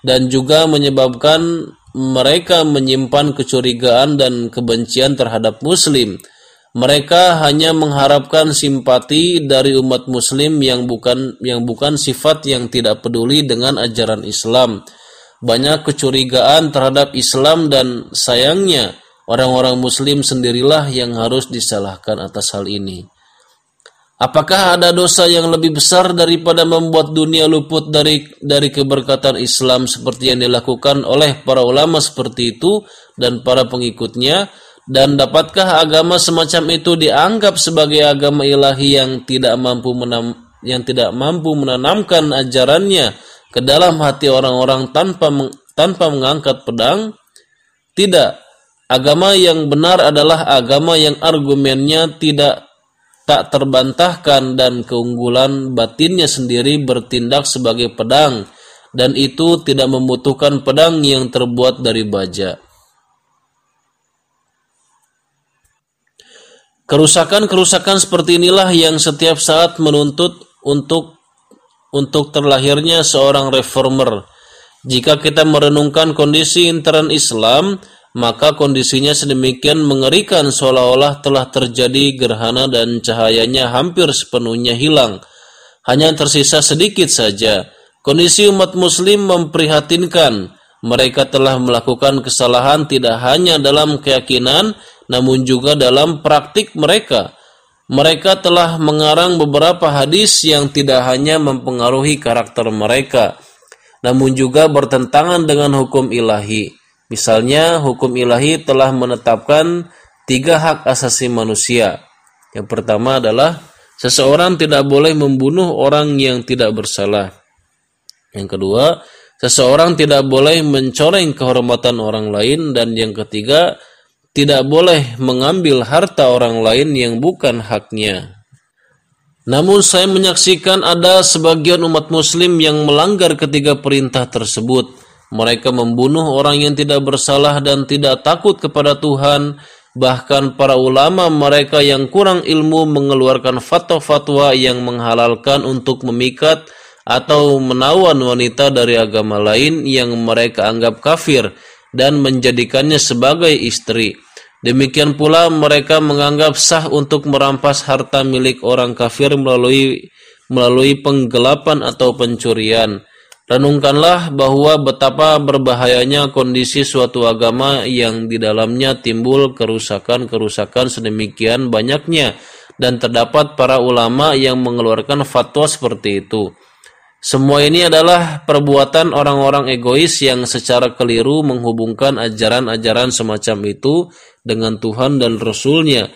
dan juga menyebabkan mereka menyimpan kecurigaan dan kebencian terhadap muslim. Mereka hanya mengharapkan simpati dari umat muslim yang bukan yang bukan sifat yang tidak peduli dengan ajaran Islam banyak kecurigaan terhadap Islam dan sayangnya orang-orang muslim sendirilah yang harus disalahkan atas hal ini. Apakah ada dosa yang lebih besar daripada membuat dunia luput dari dari keberkatan Islam seperti yang dilakukan oleh para ulama seperti itu dan para pengikutnya? Dan dapatkah agama semacam itu dianggap sebagai agama ilahi yang tidak mampu menam, yang tidak mampu menanamkan ajarannya ke dalam hati orang-orang tanpa tanpa mengangkat pedang? Tidak. Agama yang benar adalah agama yang argumennya tidak tak terbantahkan dan keunggulan batinnya sendiri bertindak sebagai pedang dan itu tidak membutuhkan pedang yang terbuat dari baja. Kerusakan-kerusakan seperti inilah yang setiap saat menuntut untuk untuk terlahirnya seorang reformer. Jika kita merenungkan kondisi intern Islam, maka kondisinya sedemikian mengerikan seolah-olah telah terjadi gerhana dan cahayanya hampir sepenuhnya hilang. Hanya tersisa sedikit saja. Kondisi umat muslim memprihatinkan. Mereka telah melakukan kesalahan tidak hanya dalam keyakinan, namun juga dalam praktik mereka. Mereka telah mengarang beberapa hadis yang tidak hanya mempengaruhi karakter mereka, namun juga bertentangan dengan hukum ilahi. Misalnya, hukum ilahi telah menetapkan tiga hak asasi manusia. Yang pertama adalah seseorang tidak boleh membunuh orang yang tidak bersalah. Yang kedua, seseorang tidak boleh mencoreng kehormatan orang lain dan yang ketiga, tidak boleh mengambil harta orang lain yang bukan haknya. Namun saya menyaksikan ada sebagian umat muslim yang melanggar ketiga perintah tersebut mereka membunuh orang yang tidak bersalah dan tidak takut kepada Tuhan. Bahkan para ulama mereka yang kurang ilmu mengeluarkan fatwa-fatwa yang menghalalkan untuk memikat atau menawan wanita dari agama lain yang mereka anggap kafir dan menjadikannya sebagai istri. Demikian pula mereka menganggap sah untuk merampas harta milik orang kafir melalui melalui penggelapan atau pencurian. Renungkanlah bahwa betapa berbahayanya kondisi suatu agama yang di dalamnya timbul kerusakan-kerusakan sedemikian banyaknya dan terdapat para ulama yang mengeluarkan fatwa seperti itu. Semua ini adalah perbuatan orang-orang egois yang secara keliru menghubungkan ajaran-ajaran semacam itu dengan Tuhan dan Rasul-Nya.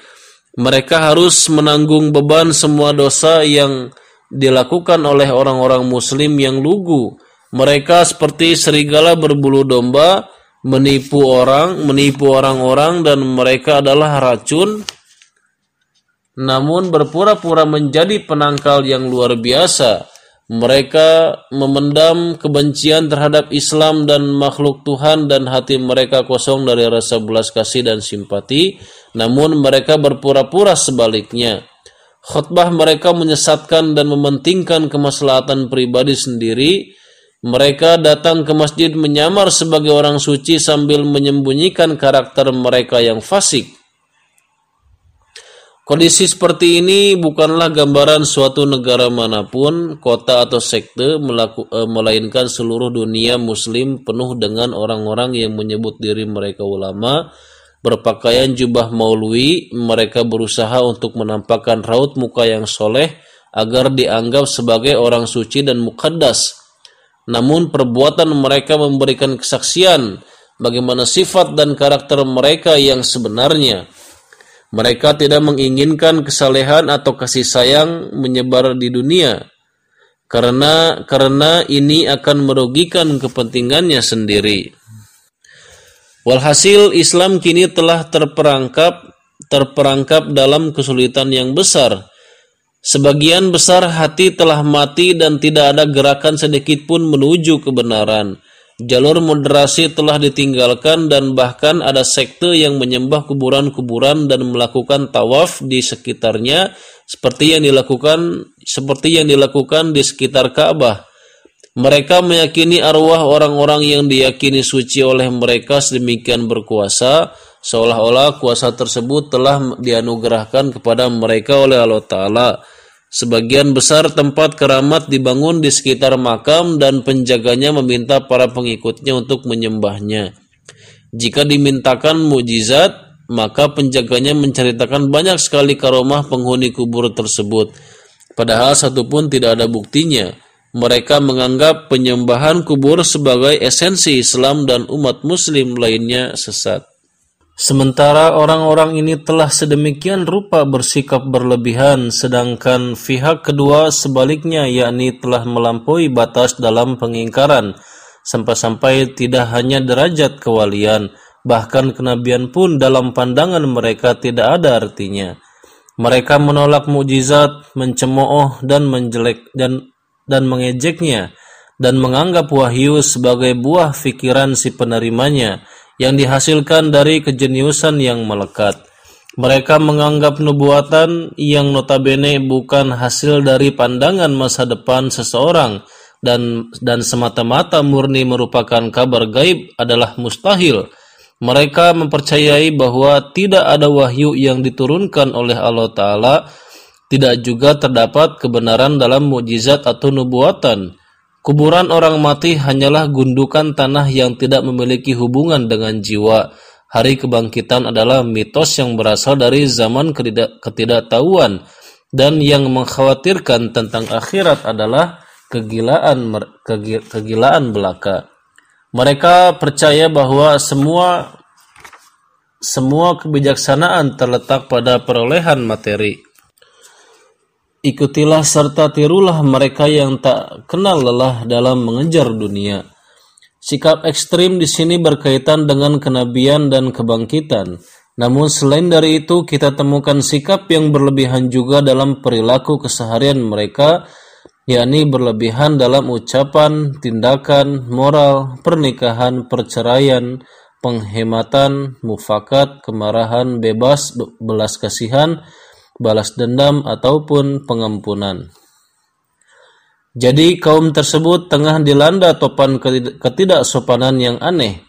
Mereka harus menanggung beban semua dosa yang dilakukan oleh orang-orang muslim yang lugu mereka seperti serigala berbulu domba, menipu orang, menipu orang-orang dan mereka adalah racun namun berpura-pura menjadi penangkal yang luar biasa. Mereka memendam kebencian terhadap Islam dan makhluk Tuhan dan hati mereka kosong dari rasa belas kasih dan simpati, namun mereka berpura-pura sebaliknya. Khutbah mereka menyesatkan dan mementingkan kemaslahatan pribadi sendiri, mereka datang ke masjid menyamar sebagai orang suci sambil menyembunyikan karakter mereka yang fasik. Kondisi seperti ini bukanlah gambaran suatu negara mana pun, kota atau sekte, melaku, e, melainkan seluruh dunia muslim penuh dengan orang-orang yang menyebut diri mereka ulama, berpakaian jubah maulwi, mereka berusaha untuk menampakkan raut muka yang soleh agar dianggap sebagai orang suci dan mukaddas namun perbuatan mereka memberikan kesaksian bagaimana sifat dan karakter mereka yang sebenarnya. Mereka tidak menginginkan kesalehan atau kasih sayang menyebar di dunia karena karena ini akan merugikan kepentingannya sendiri. Walhasil Islam kini telah terperangkap terperangkap dalam kesulitan yang besar Sebagian besar hati telah mati dan tidak ada gerakan sedikit pun menuju kebenaran. Jalur moderasi telah ditinggalkan dan bahkan ada sekte yang menyembah kuburan-kuburan dan melakukan tawaf di sekitarnya seperti yang dilakukan seperti yang dilakukan di sekitar Ka'bah. Mereka meyakini arwah orang-orang yang diyakini suci oleh mereka sedemikian berkuasa, seolah-olah kuasa tersebut telah dianugerahkan kepada mereka oleh Allah Ta'ala. Sebagian besar tempat keramat dibangun di sekitar makam dan penjaganya meminta para pengikutnya untuk menyembahnya. Jika dimintakan mujizat, maka penjaganya menceritakan banyak sekali karomah penghuni kubur tersebut. Padahal satu pun tidak ada buktinya. Mereka menganggap penyembahan kubur sebagai esensi Islam dan umat muslim lainnya sesat. Sementara orang-orang ini telah sedemikian rupa bersikap berlebihan, sedangkan pihak kedua sebaliknya yakni telah melampaui batas dalam pengingkaran, sampai-sampai tidak hanya derajat kewalian, bahkan kenabian pun dalam pandangan mereka tidak ada artinya. Mereka menolak mukjizat, mencemooh dan menjelek dan dan mengejeknya dan menganggap wahyu sebagai buah pikiran si penerimanya yang dihasilkan dari kejeniusan yang melekat. Mereka menganggap nubuatan yang notabene bukan hasil dari pandangan masa depan seseorang dan dan semata-mata murni merupakan kabar gaib adalah mustahil. Mereka mempercayai bahwa tidak ada wahyu yang diturunkan oleh Allah Ta'ala, tidak juga terdapat kebenaran dalam mukjizat atau nubuatan. Kuburan orang mati hanyalah gundukan tanah yang tidak memiliki hubungan dengan jiwa Hari kebangkitan adalah mitos yang berasal dari zaman ketidak ketidaktahuan dan yang mengkhawatirkan tentang akhirat adalah kegilaan kegilaan belaka. Mereka percaya bahwa semua semua kebijaksanaan terletak pada perolehan materi. Ikutilah serta tirulah mereka yang tak kenal lelah dalam mengejar dunia Sikap ekstrim di sini berkaitan dengan kenabian dan kebangkitan. Namun selain dari itu, kita temukan sikap yang berlebihan juga dalam perilaku keseharian mereka, yakni berlebihan dalam ucapan, tindakan, moral, pernikahan, perceraian, penghematan, mufakat, kemarahan, bebas, belas kasihan, balas dendam, ataupun pengampunan. Jadi kaum tersebut tengah dilanda topan ketidaksopanan yang aneh.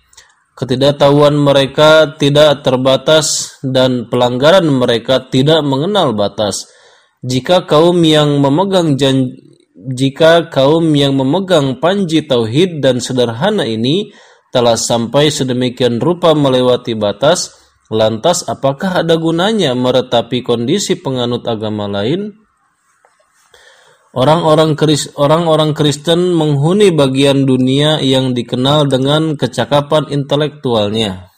Ketidaktahuan mereka tidak terbatas dan pelanggaran mereka tidak mengenal batas. Jika kaum yang memegang jan, jika kaum yang memegang panji tauhid dan sederhana ini telah sampai sedemikian rupa melewati batas, lantas apakah ada gunanya meretapi kondisi penganut agama lain? Orang-orang Kristen menghuni bagian dunia yang dikenal dengan kecakapan intelektualnya.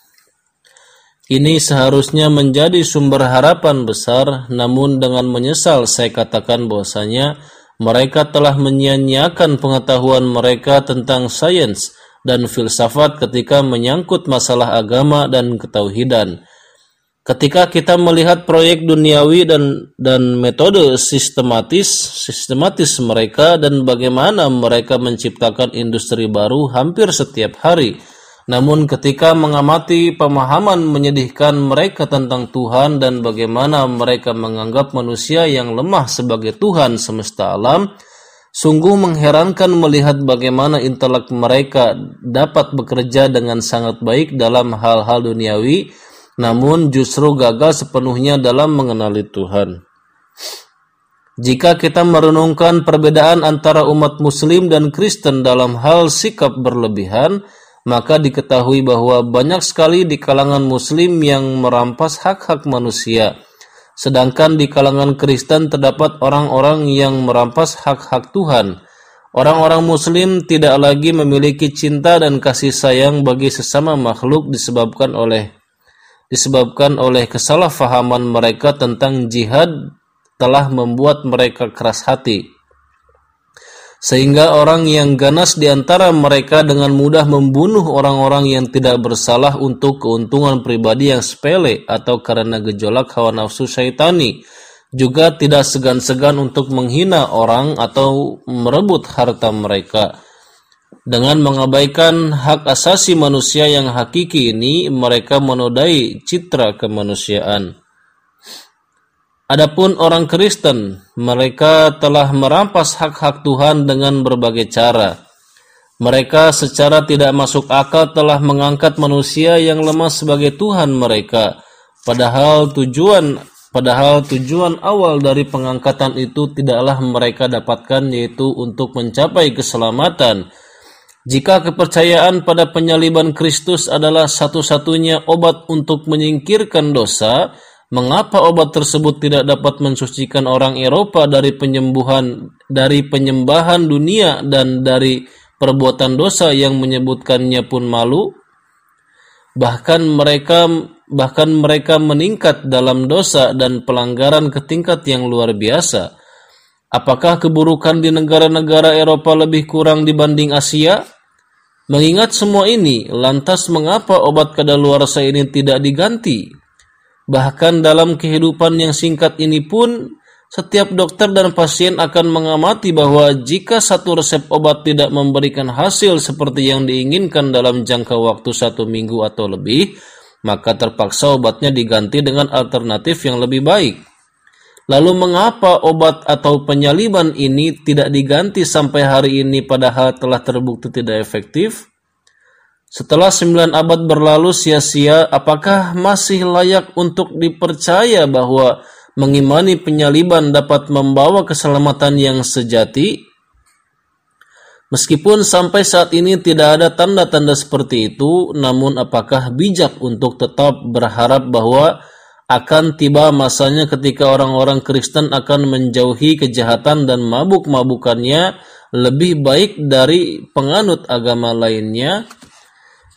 Ini seharusnya menjadi sumber harapan besar, namun dengan menyesal saya katakan bahwasanya mereka telah menyia-nyiakan pengetahuan mereka tentang sains dan filsafat ketika menyangkut masalah agama dan ketauhidan. Ketika kita melihat proyek duniawi dan dan metode sistematis sistematis mereka dan bagaimana mereka menciptakan industri baru hampir setiap hari. Namun ketika mengamati pemahaman menyedihkan mereka tentang Tuhan dan bagaimana mereka menganggap manusia yang lemah sebagai Tuhan semesta alam sungguh mengherankan melihat bagaimana intelek mereka dapat bekerja dengan sangat baik dalam hal-hal duniawi namun justru gagal sepenuhnya dalam mengenali Tuhan. Jika kita merenungkan perbedaan antara umat Muslim dan Kristen dalam hal sikap berlebihan, maka diketahui bahwa banyak sekali di kalangan Muslim yang merampas hak-hak manusia, sedangkan di kalangan Kristen terdapat orang-orang yang merampas hak-hak Tuhan. Orang-orang Muslim tidak lagi memiliki cinta dan kasih sayang bagi sesama makhluk disebabkan oleh disebabkan oleh kesalahpahaman mereka tentang jihad telah membuat mereka keras hati. Sehingga orang yang ganas di antara mereka dengan mudah membunuh orang-orang yang tidak bersalah untuk keuntungan pribadi yang sepele atau karena gejolak hawa nafsu syaitani. Juga tidak segan-segan untuk menghina orang atau merebut harta mereka dengan mengabaikan hak asasi manusia yang hakiki ini, mereka menodai citra kemanusiaan. Adapun orang Kristen, mereka telah merampas hak-hak Tuhan dengan berbagai cara. Mereka secara tidak masuk akal telah mengangkat manusia yang lemah sebagai Tuhan mereka, padahal tujuan padahal tujuan awal dari pengangkatan itu tidaklah mereka dapatkan yaitu untuk mencapai keselamatan jika kepercayaan pada penyaliban Kristus adalah satu-satunya obat untuk menyingkirkan dosa, mengapa obat tersebut tidak dapat mensucikan orang Eropa dari penyembuhan dari penyembahan dunia dan dari perbuatan dosa yang menyebutkannya pun malu? Bahkan mereka bahkan mereka meningkat dalam dosa dan pelanggaran ke tingkat yang luar biasa. Apakah keburukan di negara-negara Eropa lebih kurang dibanding Asia? Mengingat semua ini, lantas mengapa obat kadaluarsa ini tidak diganti? Bahkan dalam kehidupan yang singkat ini pun, setiap dokter dan pasien akan mengamati bahwa jika satu resep obat tidak memberikan hasil seperti yang diinginkan dalam jangka waktu satu minggu atau lebih, maka terpaksa obatnya diganti dengan alternatif yang lebih baik. Lalu mengapa obat atau penyaliban ini tidak diganti sampai hari ini padahal telah terbukti tidak efektif? Setelah sembilan abad berlalu sia-sia, apakah masih layak untuk dipercaya bahwa mengimani penyaliban dapat membawa keselamatan yang sejati? Meskipun sampai saat ini tidak ada tanda-tanda seperti itu, namun apakah bijak untuk tetap berharap bahwa akan tiba masanya ketika orang-orang Kristen akan menjauhi kejahatan dan mabuk-mabukannya lebih baik dari penganut agama lainnya?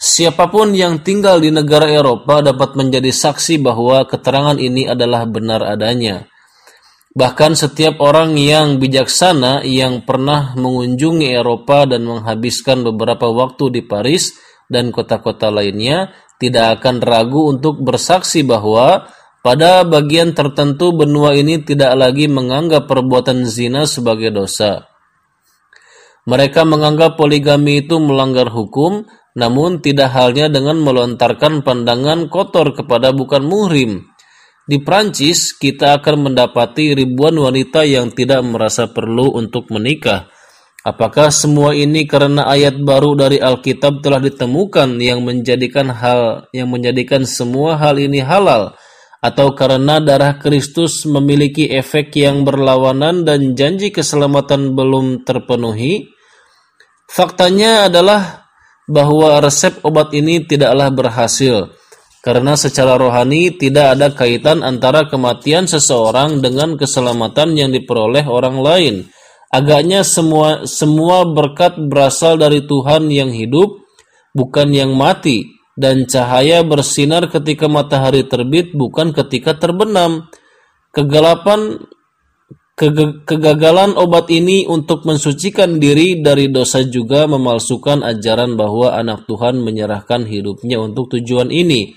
Siapa pun yang tinggal di negara Eropa dapat menjadi saksi bahwa keterangan ini adalah benar adanya. Bahkan setiap orang yang bijaksana yang pernah mengunjungi Eropa dan menghabiskan beberapa waktu di Paris dan kota-kota lainnya tidak akan ragu untuk bersaksi bahwa pada bagian tertentu benua ini tidak lagi menganggap perbuatan zina sebagai dosa. Mereka menganggap poligami itu melanggar hukum namun tidak halnya dengan melontarkan pandangan kotor kepada bukan muhrim. Di Prancis, kita akan mendapati ribuan wanita yang tidak merasa perlu untuk menikah. Apakah semua ini karena ayat baru dari Alkitab telah ditemukan yang menjadikan hal yang menjadikan semua hal ini halal atau karena darah Kristus memiliki efek yang berlawanan dan janji keselamatan belum terpenuhi? Faktanya adalah bahwa resep obat ini tidaklah berhasil karena secara rohani tidak ada kaitan antara kematian seseorang dengan keselamatan yang diperoleh orang lain. Agaknya semua semua berkat berasal dari Tuhan yang hidup, bukan yang mati, dan cahaya bersinar ketika matahari terbit, bukan ketika terbenam. Kegelapan Kegagalan obat ini untuk mensucikan diri dari dosa juga memalsukan ajaran bahwa anak Tuhan menyerahkan hidupnya untuk tujuan ini.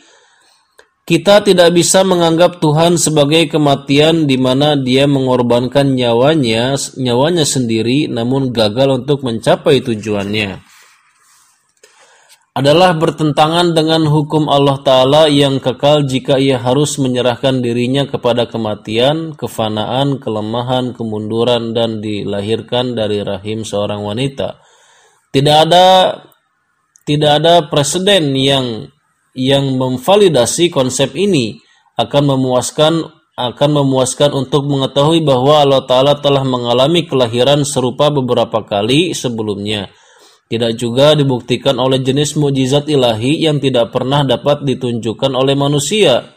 Kita tidak bisa menganggap Tuhan sebagai kematian di mana dia mengorbankan nyawanya, nyawanya sendiri namun gagal untuk mencapai tujuannya adalah bertentangan dengan hukum Allah Ta'ala yang kekal jika ia harus menyerahkan dirinya kepada kematian, kefanaan, kelemahan, kemunduran, dan dilahirkan dari rahim seorang wanita. Tidak ada tidak ada presiden yang yang memvalidasi konsep ini akan memuaskan akan memuaskan untuk mengetahui bahwa Allah Ta'ala telah mengalami kelahiran serupa beberapa kali sebelumnya tidak juga dibuktikan oleh jenis mujizat ilahi yang tidak pernah dapat ditunjukkan oleh manusia.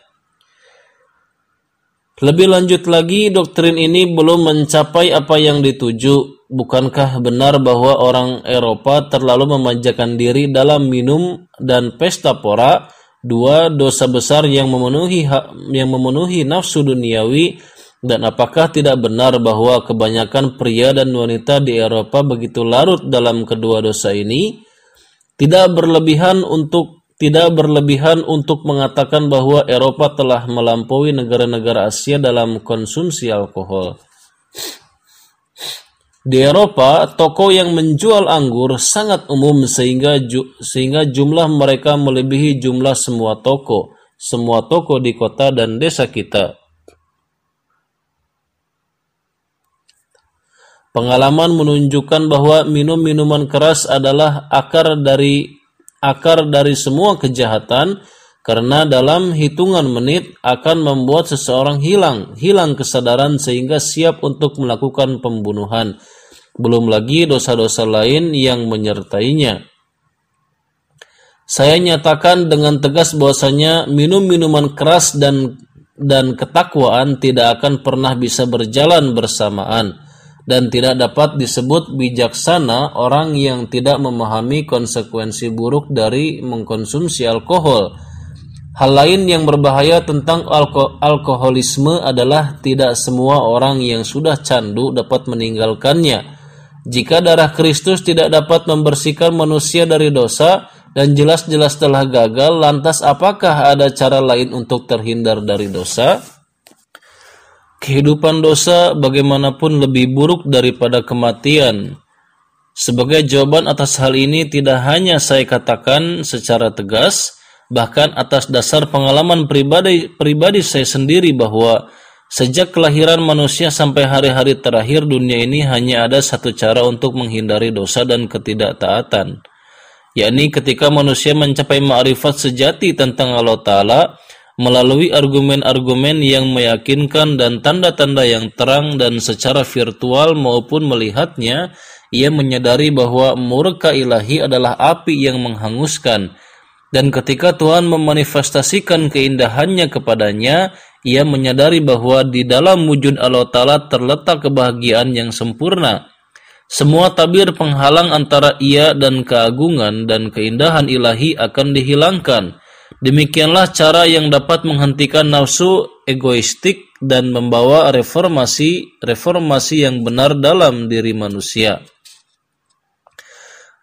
Lebih lanjut lagi, doktrin ini belum mencapai apa yang dituju. Bukankah benar bahwa orang Eropa terlalu memanjakan diri dalam minum dan pesta pora, dua dosa besar yang memenuhi yang memenuhi nafsu duniawi dan apakah tidak benar bahwa kebanyakan pria dan wanita di Eropa begitu larut dalam kedua dosa ini? Tidak berlebihan untuk tidak berlebihan untuk mengatakan bahwa Eropa telah melampaui negara-negara Asia dalam konsumsi alkohol. Di Eropa, toko yang menjual anggur sangat umum sehingga ju, sehingga jumlah mereka melebihi jumlah semua toko, semua toko di kota dan desa kita. Pengalaman menunjukkan bahwa minum minuman keras adalah akar dari akar dari semua kejahatan karena dalam hitungan menit akan membuat seseorang hilang, hilang kesadaran sehingga siap untuk melakukan pembunuhan. Belum lagi dosa-dosa lain yang menyertainya. Saya nyatakan dengan tegas bahwasanya minum minuman keras dan dan ketakwaan tidak akan pernah bisa berjalan bersamaan dan tidak dapat disebut bijaksana orang yang tidak memahami konsekuensi buruk dari mengkonsumsi alkohol. Hal lain yang berbahaya tentang alko alkoholisme adalah tidak semua orang yang sudah candu dapat meninggalkannya. Jika darah Kristus tidak dapat membersihkan manusia dari dosa, dan jelas-jelas telah gagal, lantas apakah ada cara lain untuk terhindar dari dosa? Kehidupan dosa bagaimanapun lebih buruk daripada kematian. Sebagai jawaban atas hal ini tidak hanya saya katakan secara tegas, bahkan atas dasar pengalaman pribadi pribadi saya sendiri bahwa sejak kelahiran manusia sampai hari-hari terakhir dunia ini hanya ada satu cara untuk menghindari dosa dan ketidaktaatan yakni ketika manusia mencapai ma'rifat sejati tentang Allah Ta'ala melalui argumen-argumen yang meyakinkan dan tanda-tanda yang terang dan secara virtual maupun melihatnya, ia menyadari bahwa murka ilahi adalah api yang menghanguskan. Dan ketika Tuhan memanifestasikan keindahannya kepadanya, ia menyadari bahwa di dalam wujud Allah Ta'ala terletak kebahagiaan yang sempurna semua tabir penghalang antara ia dan keagungan dan keindahan ilahi akan dihilangkan. Demikianlah cara yang dapat menghentikan nafsu egoistik dan membawa reformasi reformasi yang benar dalam diri manusia.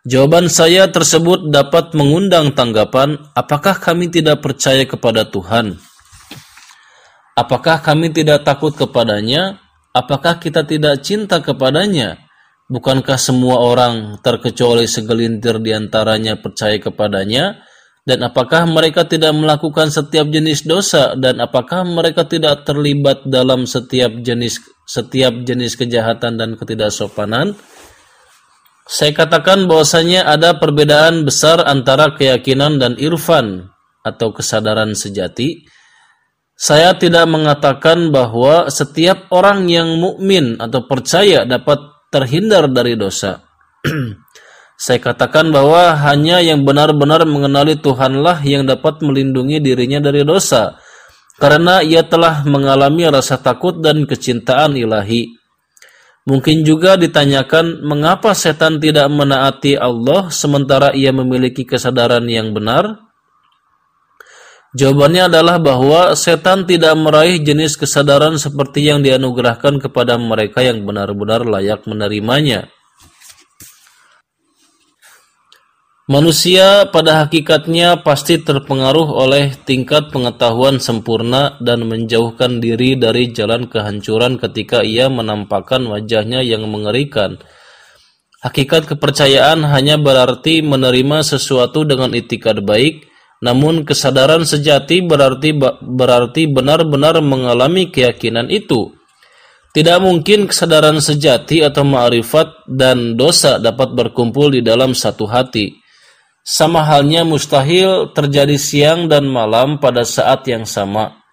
Jawaban saya tersebut dapat mengundang tanggapan, apakah kami tidak percaya kepada Tuhan? Apakah kami tidak takut kepadanya? Apakah kita tidak cinta kepadanya? Bukankah semua orang terkecuali segelintir di antaranya percaya kepadanya? Dan apakah mereka tidak melakukan setiap jenis dosa dan apakah mereka tidak terlibat dalam setiap jenis setiap jenis kejahatan dan ketidaksopanan? Saya katakan bahwasanya ada perbedaan besar antara keyakinan dan irfan atau kesadaran sejati. Saya tidak mengatakan bahwa setiap orang yang mukmin atau percaya dapat terhindar dari dosa. Saya katakan bahwa hanya yang benar-benar mengenali Tuhanlah yang dapat melindungi dirinya dari dosa, karena ia telah mengalami rasa takut dan kecintaan ilahi. Mungkin juga ditanyakan mengapa setan tidak menaati Allah sementara ia memiliki kesadaran yang benar? Jawabannya adalah bahwa setan tidak meraih jenis kesadaran seperti yang dianugerahkan kepada mereka yang benar-benar layak menerimanya. Manusia pada hakikatnya pasti terpengaruh oleh tingkat pengetahuan sempurna dan menjauhkan diri dari jalan kehancuran ketika ia menampakkan wajahnya yang mengerikan. Hakikat kepercayaan hanya berarti menerima sesuatu dengan itikad baik, namun kesadaran sejati berarti berarti benar-benar mengalami keyakinan itu. Tidak mungkin kesadaran sejati atau ma'rifat dan dosa dapat berkumpul di dalam satu hati. Sama halnya mustahil terjadi siang dan malam pada saat yang sama.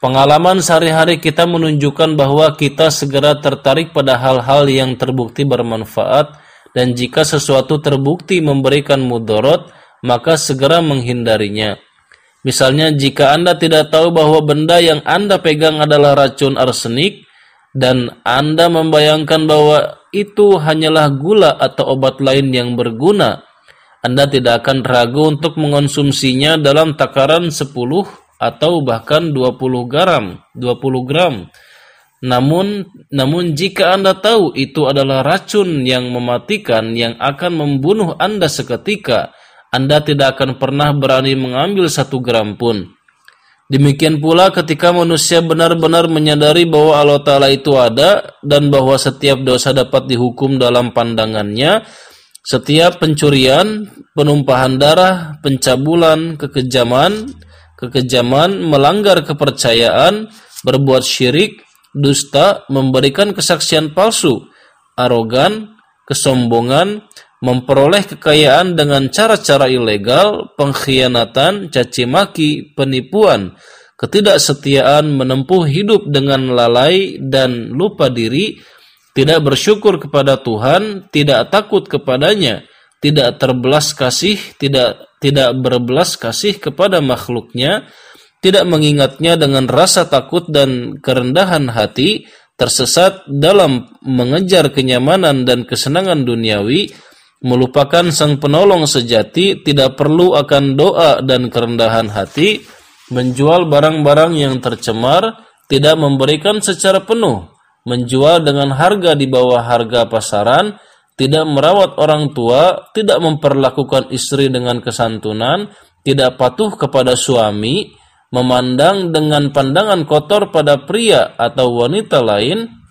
Pengalaman sehari-hari kita menunjukkan bahwa kita segera tertarik pada hal-hal yang terbukti bermanfaat dan jika sesuatu terbukti memberikan mudorot, maka segera menghindarinya. Misalnya jika Anda tidak tahu bahwa benda yang Anda pegang adalah racun arsenik dan Anda membayangkan bahwa itu hanyalah gula atau obat lain yang berguna, Anda tidak akan ragu untuk mengonsumsinya dalam takaran 10 atau bahkan 20 gram, 20 gram. Namun namun jika Anda tahu itu adalah racun yang mematikan yang akan membunuh Anda seketika, anda tidak akan pernah berani mengambil satu gram pun. Demikian pula ketika manusia benar-benar menyadari bahwa Allah Ta'ala itu ada dan bahwa setiap dosa dapat dihukum dalam pandangannya, setiap pencurian, penumpahan darah, pencabulan, kekejaman, kekejaman, melanggar kepercayaan, berbuat syirik, dusta, memberikan kesaksian palsu, arogan, kesombongan, memperoleh kekayaan dengan cara-cara ilegal, pengkhianatan, caci maki, penipuan, ketidaksetiaan, menempuh hidup dengan lalai dan lupa diri, tidak bersyukur kepada Tuhan, tidak takut kepadanya, tidak terbelas kasih, tidak tidak berbelas kasih kepada makhluknya, tidak mengingatnya dengan rasa takut dan kerendahan hati, tersesat dalam mengejar kenyamanan dan kesenangan duniawi, melupakan sang penolong sejati, tidak perlu akan doa dan kerendahan hati, menjual barang-barang yang tercemar, tidak memberikan secara penuh, menjual dengan harga di bawah harga pasaran, tidak merawat orang tua, tidak memperlakukan istri dengan kesantunan, tidak patuh kepada suami, memandang dengan pandangan kotor pada pria atau wanita lain,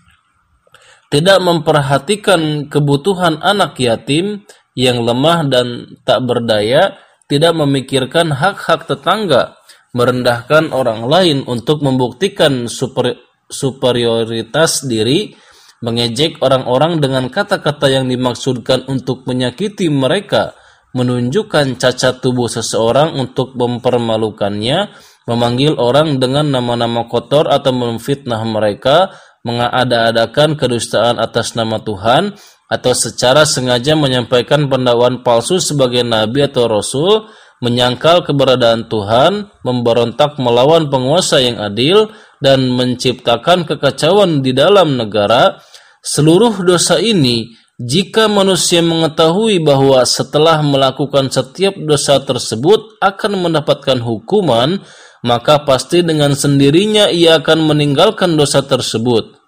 tidak memperhatikan kebutuhan anak yatim yang lemah dan tak berdaya, tidak memikirkan hak-hak tetangga, merendahkan orang lain untuk membuktikan super, superioritas diri, mengejek orang-orang dengan kata-kata yang dimaksudkan untuk menyakiti mereka, menunjukkan cacat tubuh seseorang untuk mempermalukannya, memanggil orang dengan nama-nama kotor atau memfitnah mereka, mengada-adakan kedustaan atas nama Tuhan, atau secara sengaja menyampaikan pendakwaan palsu sebagai nabi atau rasul, menyangkal keberadaan Tuhan, memberontak melawan penguasa yang adil, dan menciptakan kekacauan di dalam negara, seluruh dosa ini jika manusia mengetahui bahwa setelah melakukan setiap dosa tersebut akan mendapatkan hukuman, maka pasti dengan sendirinya ia akan meninggalkan dosa tersebut.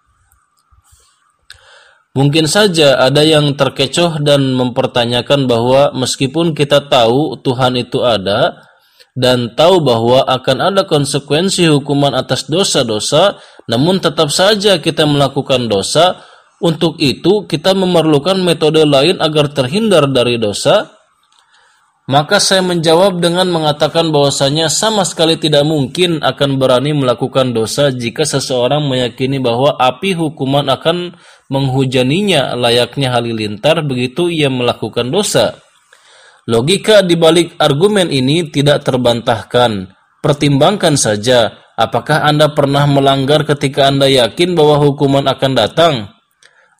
Mungkin saja ada yang terkecoh dan mempertanyakan bahwa meskipun kita tahu Tuhan itu ada dan tahu bahwa akan ada konsekuensi hukuman atas dosa-dosa, namun tetap saja kita melakukan dosa. Untuk itu, kita memerlukan metode lain agar terhindar dari dosa. Maka saya menjawab dengan mengatakan bahwasanya sama sekali tidak mungkin akan berani melakukan dosa jika seseorang meyakini bahwa api hukuman akan menghujaninya layaknya halilintar begitu ia melakukan dosa. Logika di balik argumen ini tidak terbantahkan. Pertimbangkan saja, apakah Anda pernah melanggar ketika Anda yakin bahwa hukuman akan datang?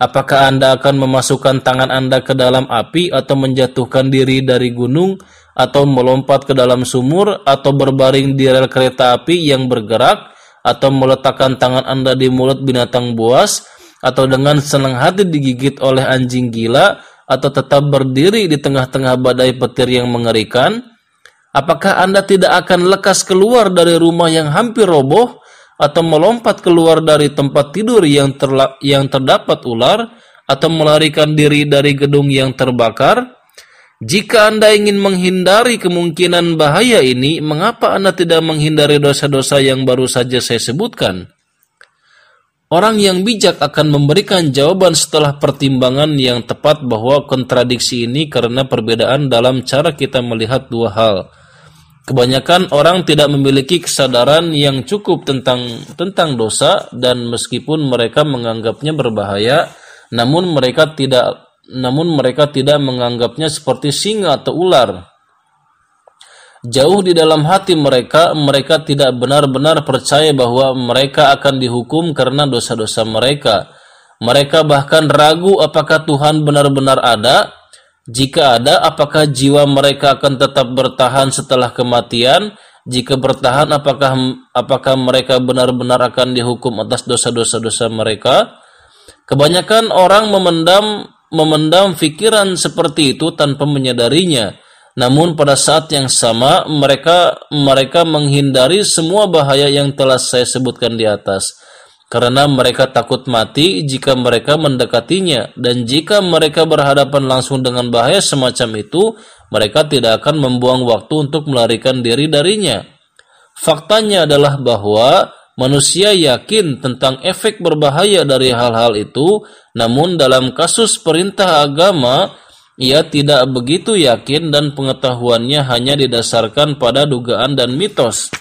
Apakah Anda akan memasukkan tangan Anda ke dalam api atau menjatuhkan diri dari gunung atau melompat ke dalam sumur atau berbaring di rel kereta api yang bergerak atau meletakkan tangan Anda di mulut binatang buas atau dengan senang hati digigit oleh anjing gila atau tetap berdiri di tengah-tengah badai petir yang mengerikan? Apakah Anda tidak akan lekas keluar dari rumah yang hampir roboh atau melompat keluar dari tempat tidur yang, terla yang terdapat ular atau melarikan diri dari gedung yang terbakar? Jika Anda ingin menghindari kemungkinan bahaya ini, mengapa Anda tidak menghindari dosa-dosa yang baru saja saya sebutkan? Orang yang bijak akan memberikan jawaban setelah pertimbangan yang tepat bahwa kontradiksi ini karena perbedaan dalam cara kita melihat dua hal. Kebanyakan orang tidak memiliki kesadaran yang cukup tentang tentang dosa dan meskipun mereka menganggapnya berbahaya, namun mereka tidak namun mereka tidak menganggapnya seperti singa atau ular. Jauh di dalam hati mereka, mereka tidak benar-benar percaya bahwa mereka akan dihukum karena dosa-dosa mereka. Mereka bahkan ragu apakah Tuhan benar-benar ada jika ada, apakah jiwa mereka akan tetap bertahan setelah kematian? Jika bertahan, apakah apakah mereka benar-benar akan dihukum atas dosa-dosa dosa mereka? Kebanyakan orang memendam memendam pikiran seperti itu tanpa menyadarinya. Namun pada saat yang sama mereka mereka menghindari semua bahaya yang telah saya sebutkan di atas karena mereka takut mati jika mereka mendekatinya. Dan jika mereka berhadapan langsung dengan bahaya semacam itu mereka tidak akan membuang waktu untuk melarikan diri darinya. Faktanya adalah bahwa manusia yakin tentang efek berbahaya dari hal-hal itu namun dalam kasus perintah agama ia tidak begitu yakin dan pengetahuannya hanya didasarkan pada dugaan dan mitos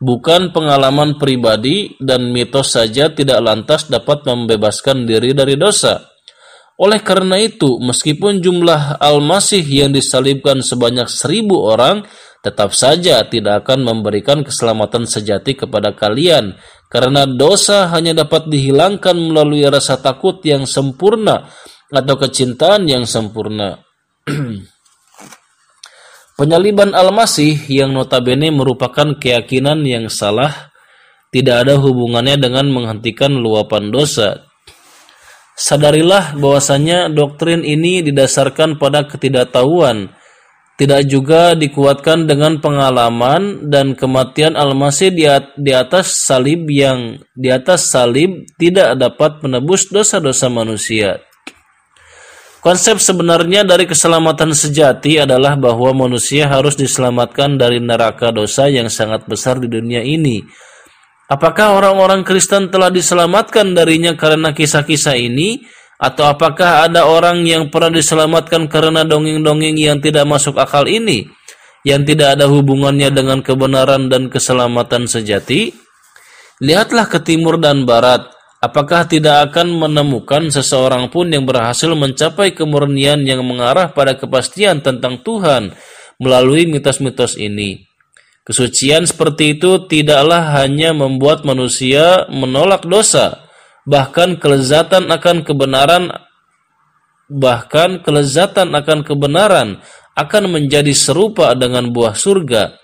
bukan pengalaman pribadi dan mitos saja tidak lantas dapat membebaskan diri dari dosa. Oleh karena itu, meskipun jumlah Al-Masih yang disalibkan sebanyak seribu orang, tetap saja tidak akan memberikan keselamatan sejati kepada kalian, karena dosa hanya dapat dihilangkan melalui rasa takut yang sempurna atau kecintaan yang sempurna. Penyaliban Al-Masih yang notabene merupakan keyakinan yang salah tidak ada hubungannya dengan menghentikan luapan dosa. Sadarilah bahwasanya doktrin ini didasarkan pada ketidaktahuan, tidak juga dikuatkan dengan pengalaman dan kematian Al-Masih di atas salib yang di atas salib tidak dapat menebus dosa-dosa manusia. Konsep sebenarnya dari keselamatan sejati adalah bahwa manusia harus diselamatkan dari neraka dosa yang sangat besar di dunia ini. Apakah orang-orang Kristen telah diselamatkan darinya karena kisah-kisah ini? Atau apakah ada orang yang pernah diselamatkan karena dongeng-dongeng yang tidak masuk akal ini? Yang tidak ada hubungannya dengan kebenaran dan keselamatan sejati? Lihatlah ke timur dan barat Apakah tidak akan menemukan seseorang pun yang berhasil mencapai kemurnian yang mengarah pada kepastian tentang Tuhan melalui mitos-mitos ini? Kesucian seperti itu tidaklah hanya membuat manusia menolak dosa, bahkan kelezatan akan kebenaran bahkan kelezatan akan kebenaran akan menjadi serupa dengan buah surga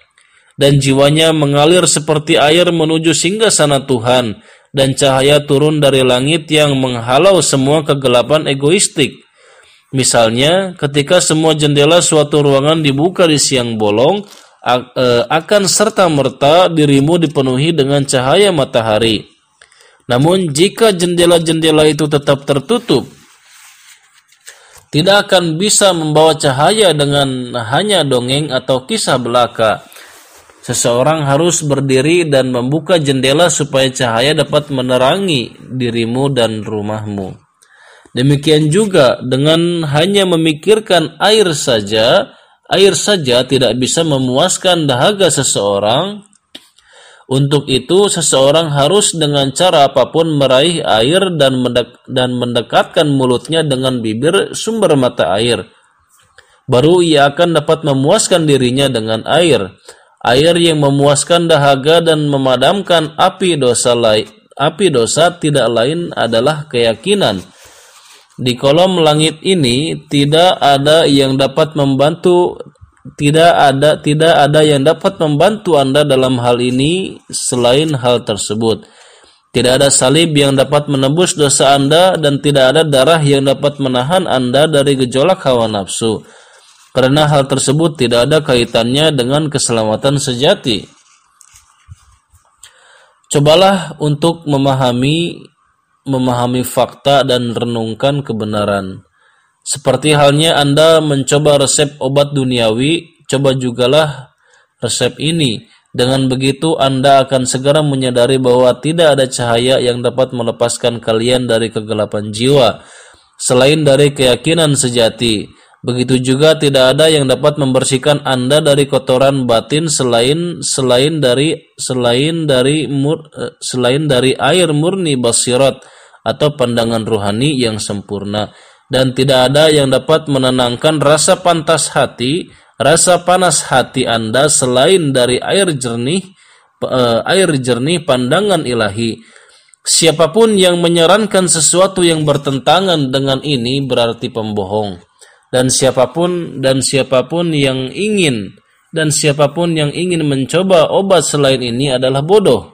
dan jiwanya mengalir seperti air menuju singgah sana Tuhan dan cahaya turun dari langit yang menghalau semua kegelapan egoistik. Misalnya, ketika semua jendela suatu ruangan dibuka di siang bolong, e, akan serta-merta dirimu dipenuhi dengan cahaya matahari. Namun, jika jendela-jendela itu tetap tertutup, tidak akan bisa membawa cahaya dengan hanya dongeng atau kisah belaka. Seseorang harus berdiri dan membuka jendela supaya cahaya dapat menerangi dirimu dan rumahmu. Demikian juga dengan hanya memikirkan air saja, air saja tidak bisa memuaskan dahaga seseorang. Untuk itu, seseorang harus dengan cara apa pun meraih air dan, mendek dan mendekatkan mulutnya dengan bibir sumber mata air. Baru ia akan dapat memuaskan dirinya dengan air air yang memuaskan dahaga dan memadamkan api dosa lain api dosa tidak lain adalah keyakinan di kolom langit ini tidak ada yang dapat membantu tidak ada tidak ada yang dapat membantu Anda dalam hal ini selain hal tersebut. Tidak ada salib yang dapat menebus dosa Anda dan tidak ada darah yang dapat menahan Anda dari gejolak hawa nafsu karena hal tersebut tidak ada kaitannya dengan keselamatan sejati. Cobalah untuk memahami memahami fakta dan renungkan kebenaran. Seperti halnya Anda mencoba resep obat duniawi, coba jugalah resep ini. Dengan begitu Anda akan segera menyadari bahwa tidak ada cahaya yang dapat melepaskan kalian dari kegelapan jiwa selain dari keyakinan sejati. Begitu juga tidak ada yang dapat membersihkan Anda dari kotoran batin selain selain dari selain dari mur, eh, selain dari air murni basirat atau pandangan rohani yang sempurna dan tidak ada yang dapat menenangkan rasa pantas hati, rasa panas hati Anda selain dari air jernih eh, air jernih pandangan ilahi. Siapa pun yang menyarankan sesuatu yang bertentangan dengan ini berarti pembohong dan siapa pun dan siapa pun yang ingin dan siapa pun yang ingin mencoba obat selain ini adalah bodoh.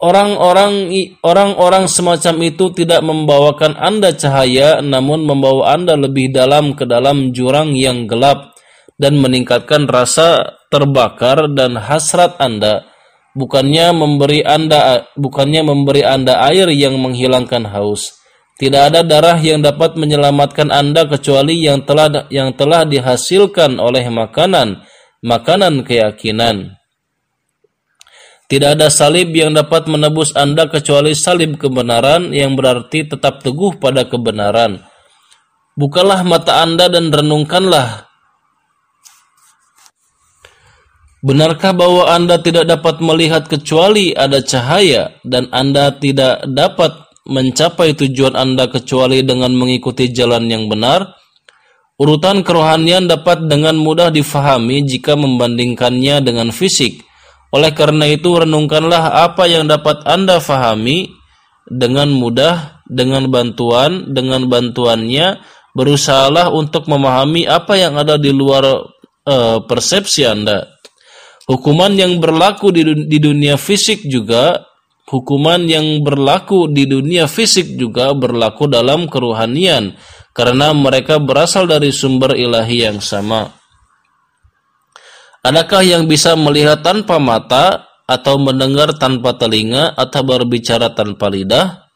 Orang-orang orang-orang semacam itu tidak membawakan Anda cahaya namun membawa Anda lebih dalam ke dalam jurang yang gelap dan meningkatkan rasa terbakar dan hasrat Anda bukannya memberi Anda bukannya memberi Anda air yang menghilangkan haus. Tidak ada darah yang dapat menyelamatkan Anda kecuali yang telah yang telah dihasilkan oleh makanan, makanan keyakinan. Tidak ada salib yang dapat menebus Anda kecuali salib kebenaran yang berarti tetap teguh pada kebenaran. Bukalah mata Anda dan renungkanlah. Benarkah bahwa Anda tidak dapat melihat kecuali ada cahaya dan Anda tidak dapat mencapai tujuan Anda kecuali dengan mengikuti jalan yang benar? Urutan kerohanian dapat dengan mudah difahami jika membandingkannya dengan fisik. Oleh karena itu, renungkanlah apa yang dapat Anda fahami dengan mudah, dengan bantuan, dengan bantuannya, berusahalah untuk memahami apa yang ada di luar uh, persepsi Anda. Hukuman yang berlaku di, di dunia fisik juga hukuman yang berlaku di dunia fisik juga berlaku dalam keruhanian karena mereka berasal dari sumber ilahi yang sama. Adakah yang bisa melihat tanpa mata atau mendengar tanpa telinga atau berbicara tanpa lidah?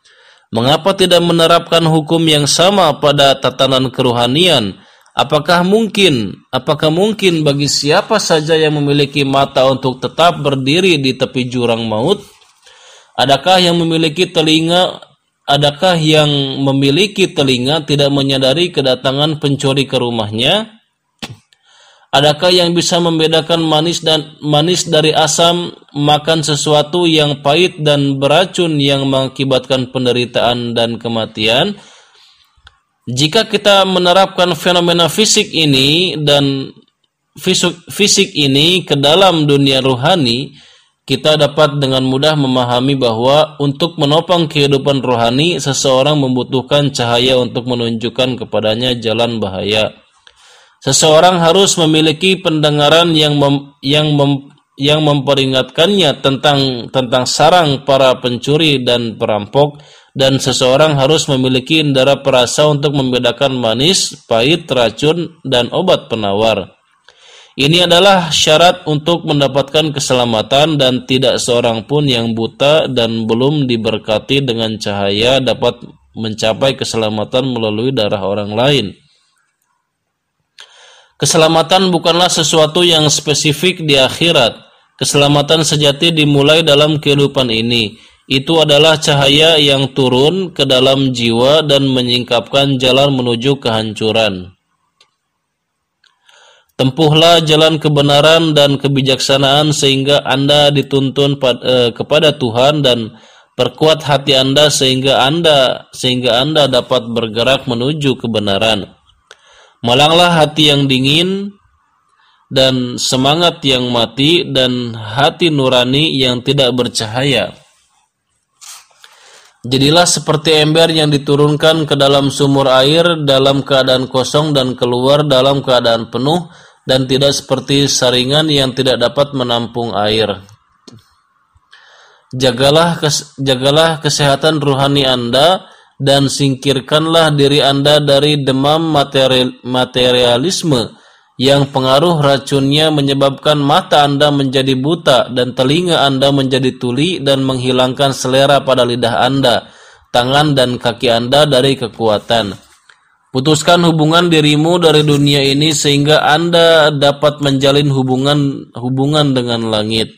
Mengapa tidak menerapkan hukum yang sama pada tatanan kerohanian? Apakah mungkin, apakah mungkin bagi siapa saja yang memiliki mata untuk tetap berdiri di tepi jurang maut? Adakah yang memiliki telinga, adakah yang memiliki telinga tidak menyadari kedatangan pencuri ke rumahnya? Adakah yang bisa membedakan manis dan manis dari asam, makan sesuatu yang pahit dan beracun yang mengakibatkan penderitaan dan kematian? Jika kita menerapkan fenomena fisik ini dan fisik, fisik ini ke dalam dunia rohani, kita dapat dengan mudah memahami bahwa untuk menopang kehidupan rohani, seseorang membutuhkan cahaya untuk menunjukkan kepadanya jalan bahaya. Seseorang harus memiliki pendengaran yang mem, yang mem, yang memperingatkannya tentang tentang sarang para pencuri dan perampok dan seseorang harus memiliki indera perasa untuk membedakan manis, pahit, racun dan obat penawar. Ini adalah syarat untuk mendapatkan keselamatan dan tidak seorang pun yang buta dan belum diberkati dengan cahaya dapat mencapai keselamatan melalui darah orang lain. Keselamatan bukanlah sesuatu yang spesifik di akhirat. Keselamatan sejati dimulai dalam kehidupan ini. Itu adalah cahaya yang turun ke dalam jiwa dan menyingkapkan jalan menuju kehancuran. Tempuhlah jalan kebenaran dan kebijaksanaan sehingga Anda dituntun eh, kepada Tuhan dan perkuat hati Anda sehingga Anda sehingga Anda dapat bergerak menuju kebenaran. Malanglah hati yang dingin dan semangat yang mati dan hati nurani yang tidak bercahaya. Jadilah seperti ember yang diturunkan ke dalam sumur air dalam keadaan kosong dan keluar dalam keadaan penuh dan tidak seperti saringan yang tidak dapat menampung air. Jagalah kes, jagalah kesehatan rohani Anda dan singkirkanlah diri Anda dari demam material, materialisme yang pengaruh racunnya menyebabkan mata Anda menjadi buta dan telinga Anda menjadi tuli dan menghilangkan selera pada lidah Anda, tangan dan kaki Anda dari kekuatan. Putuskan hubungan dirimu dari dunia ini sehingga Anda dapat menjalin hubungan hubungan dengan langit.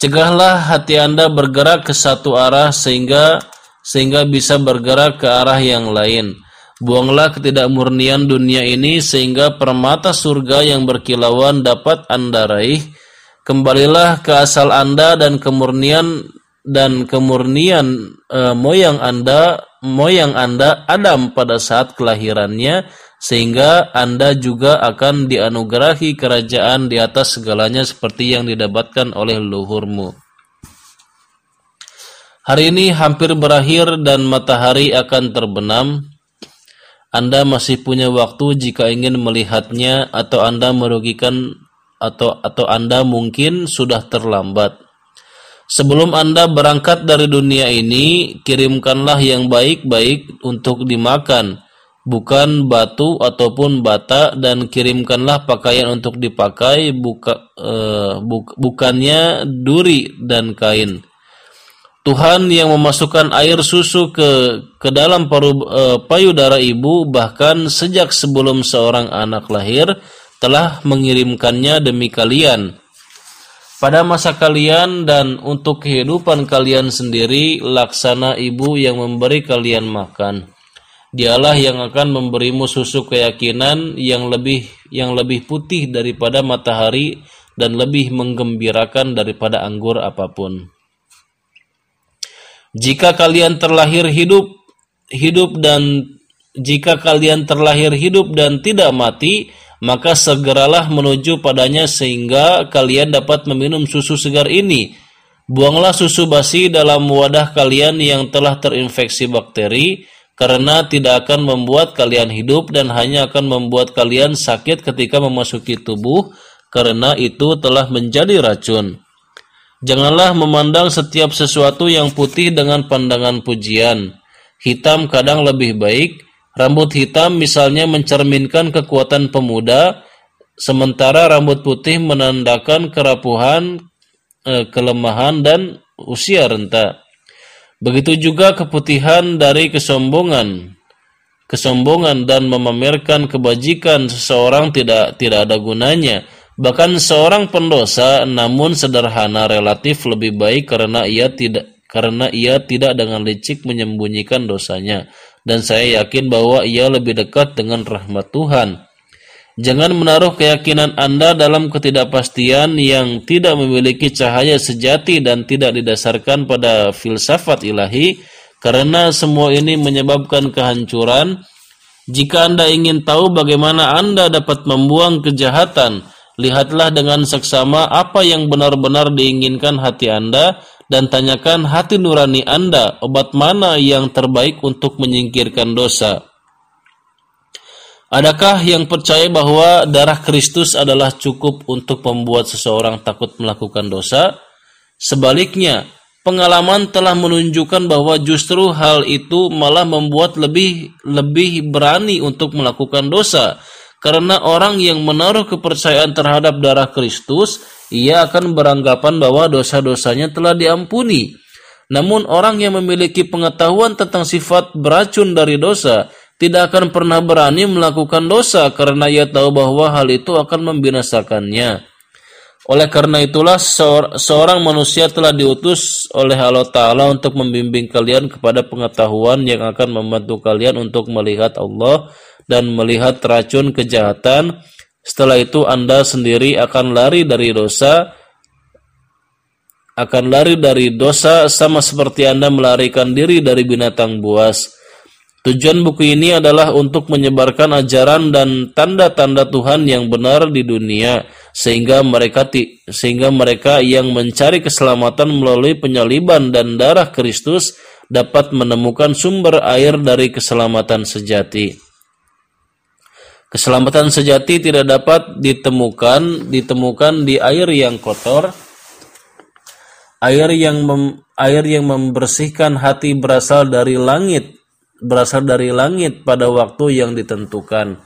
Cegahlah hati Anda bergerak ke satu arah sehingga sehingga bisa bergerak ke arah yang lain. Buanglah ketidakmurnian dunia ini sehingga permata surga yang berkilauan dapat Anda raih. Kembalilah ke asal Anda dan kemurnian dan kemurnian e, moyang Anda, moyang Anda Adam pada saat kelahirannya sehingga Anda juga akan dianugerahi kerajaan di atas segalanya seperti yang didapatkan oleh luhurmu. Hari ini hampir berakhir dan matahari akan terbenam. Anda masih punya waktu jika ingin melihatnya atau Anda merugikan atau atau Anda mungkin sudah terlambat. Sebelum Anda berangkat dari dunia ini, kirimkanlah yang baik-baik untuk dimakan, bukan batu ataupun bata dan kirimkanlah pakaian untuk dipakai buka, uh, buk, bukannya duri dan kain Tuhan yang memasukkan air susu ke ke dalam paru, e, payudara ibu bahkan sejak sebelum seorang anak lahir telah mengirimkannya demi kalian. Pada masa kalian dan untuk kehidupan kalian sendiri laksana ibu yang memberi kalian makan. Dialah yang akan memberimu susu keyakinan yang lebih yang lebih putih daripada matahari dan lebih menggembirakan daripada anggur apa pun. Jika kalian terlahir hidup hidup dan jika kalian terlahir hidup dan tidak mati, maka segeralah menuju padanya sehingga kalian dapat meminum susu segar ini. Buanglah susu basi dalam wadah kalian yang telah terinfeksi bakteri, karena tidak akan membuat kalian hidup dan hanya akan membuat kalian sakit ketika memasuki tubuh, karena itu telah menjadi racun. Janganlah memandang setiap sesuatu yang putih dengan pandangan pujian. Hitam kadang lebih baik. Rambut hitam misalnya mencerminkan kekuatan pemuda, sementara rambut putih menandakan kerapuhan, eh, kelemahan, dan usia renta. Begitu juga keputihan dari kesombongan. Kesombongan dan memamerkan kebajikan seseorang tidak tidak ada gunanya. Bahkan seorang pendosa namun sederhana relatif lebih baik karena ia tidak karena ia tidak dengan licik menyembunyikan dosanya dan saya yakin bahwa ia lebih dekat dengan rahmat Tuhan. Jangan menaruh keyakinan Anda dalam ketidakpastian yang tidak memiliki cahaya sejati dan tidak didasarkan pada filsafat ilahi, karena semua ini menyebabkan kehancuran. Jika Anda ingin tahu bagaimana Anda dapat membuang kejahatan, lihatlah dengan seksama apa yang benar-benar diinginkan hati Anda dan tanyakan hati nurani Anda, obat mana yang terbaik untuk menyingkirkan dosa. Adakah yang percaya bahwa darah Kristus adalah cukup untuk membuat seseorang takut melakukan dosa? Sebaliknya, pengalaman telah menunjukkan bahwa justru hal itu malah membuat lebih lebih berani untuk melakukan dosa. Karena orang yang menaruh kepercayaan terhadap darah Kristus ia akan beranggapan bahwa dosa-dosanya telah diampuni. Namun orang yang memiliki pengetahuan tentang sifat beracun dari dosa tidak akan pernah berani melakukan dosa karena ia tahu bahwa hal itu akan membinasakannya. Oleh karena itulah seorang manusia telah diutus oleh Allah Ta'ala untuk membimbing kalian kepada pengetahuan yang akan membantu kalian untuk melihat Allah dan melihat racun kejahatan setelah itu Anda sendiri akan lari dari dosa, akan lari dari dosa sama seperti Anda melarikan diri dari binatang buas. Tujuan buku ini adalah untuk menyebarkan ajaran dan tanda-tanda Tuhan yang benar di dunia sehingga mereka sehingga mereka yang mencari keselamatan melalui penyaliban dan darah Kristus dapat menemukan sumber air dari keselamatan sejati. Keselamatan sejati tidak dapat ditemukan ditemukan di air yang kotor. Air yang mem, air yang membersihkan hati berasal dari langit, berasal dari langit pada waktu yang ditentukan.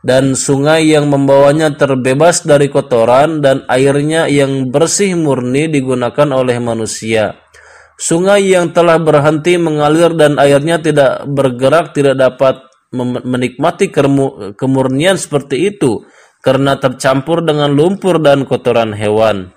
Dan sungai yang membawanya terbebas dari kotoran dan airnya yang bersih murni digunakan oleh manusia. Sungai yang telah berhenti mengalir dan airnya tidak bergerak tidak dapat menikmati kemurnian seperti itu karena tercampur dengan lumpur dan kotoran hewan.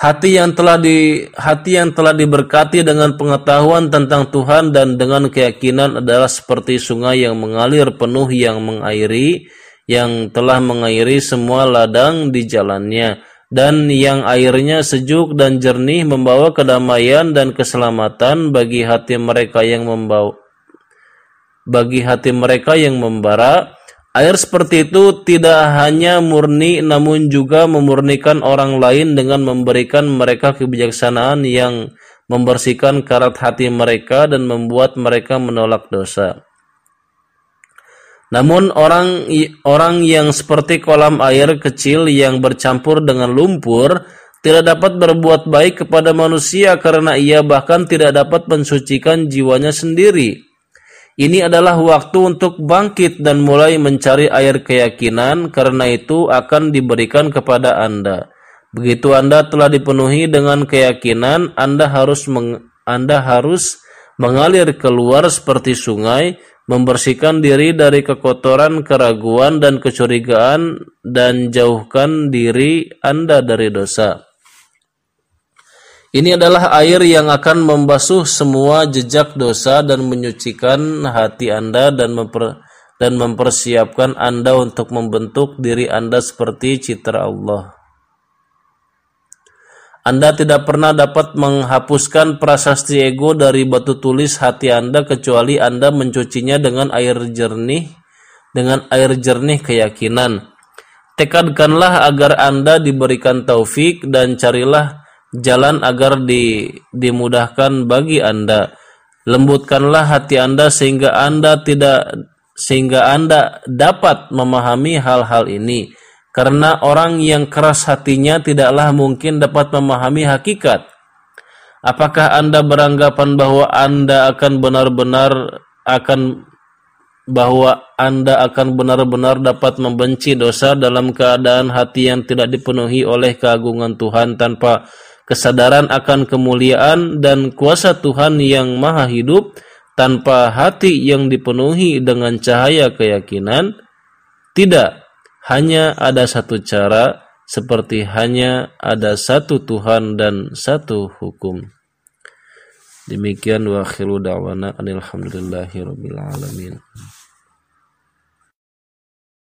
Hati yang telah di hati yang telah diberkati dengan pengetahuan tentang Tuhan dan dengan keyakinan adalah seperti sungai yang mengalir penuh yang mengairi yang telah mengairi semua ladang di jalannya dan yang airnya sejuk dan jernih membawa kedamaian dan keselamatan bagi hati mereka yang membawa bagi hati mereka yang membara. Air seperti itu tidak hanya murni namun juga memurnikan orang lain dengan memberikan mereka kebijaksanaan yang membersihkan karat hati mereka dan membuat mereka menolak dosa namun orang orang yang seperti kolam air kecil yang bercampur dengan lumpur tidak dapat berbuat baik kepada manusia karena ia bahkan tidak dapat mensucikan jiwanya sendiri. Ini adalah waktu untuk bangkit dan mulai mencari air keyakinan karena itu akan diberikan kepada Anda. Begitu Anda telah dipenuhi dengan keyakinan, Anda harus meng, Anda harus mengalir keluar seperti sungai membersihkan diri dari kekotoran, keraguan, dan kecurigaan, dan jauhkan diri Anda dari dosa. Ini adalah air yang akan membasuh semua jejak dosa dan menyucikan hati Anda dan memper, dan mempersiapkan Anda untuk membentuk diri Anda seperti citra Allah. Anda tidak pernah dapat menghapuskan prasasti ego dari batu tulis hati Anda kecuali Anda mencucinya dengan air jernih, dengan air jernih keyakinan. Tekadkanlah agar Anda diberikan taufik dan carilah jalan agar di, dimudahkan bagi Anda. Lembutkanlah hati Anda sehingga Anda tidak sehingga Anda dapat memahami hal-hal ini karena orang yang keras hatinya tidaklah mungkin dapat memahami hakikat. Apakah Anda beranggapan bahwa Anda akan benar-benar akan bahwa Anda akan benar-benar dapat membenci dosa dalam keadaan hati yang tidak dipenuhi oleh keagungan Tuhan tanpa kesadaran akan kemuliaan dan kuasa Tuhan yang maha hidup tanpa hati yang dipenuhi dengan cahaya keyakinan, tidak hanya ada satu cara seperti hanya ada satu Tuhan dan satu hukum. Demikian wa akhiru da'wana alhamdulillahi rabbil alamin.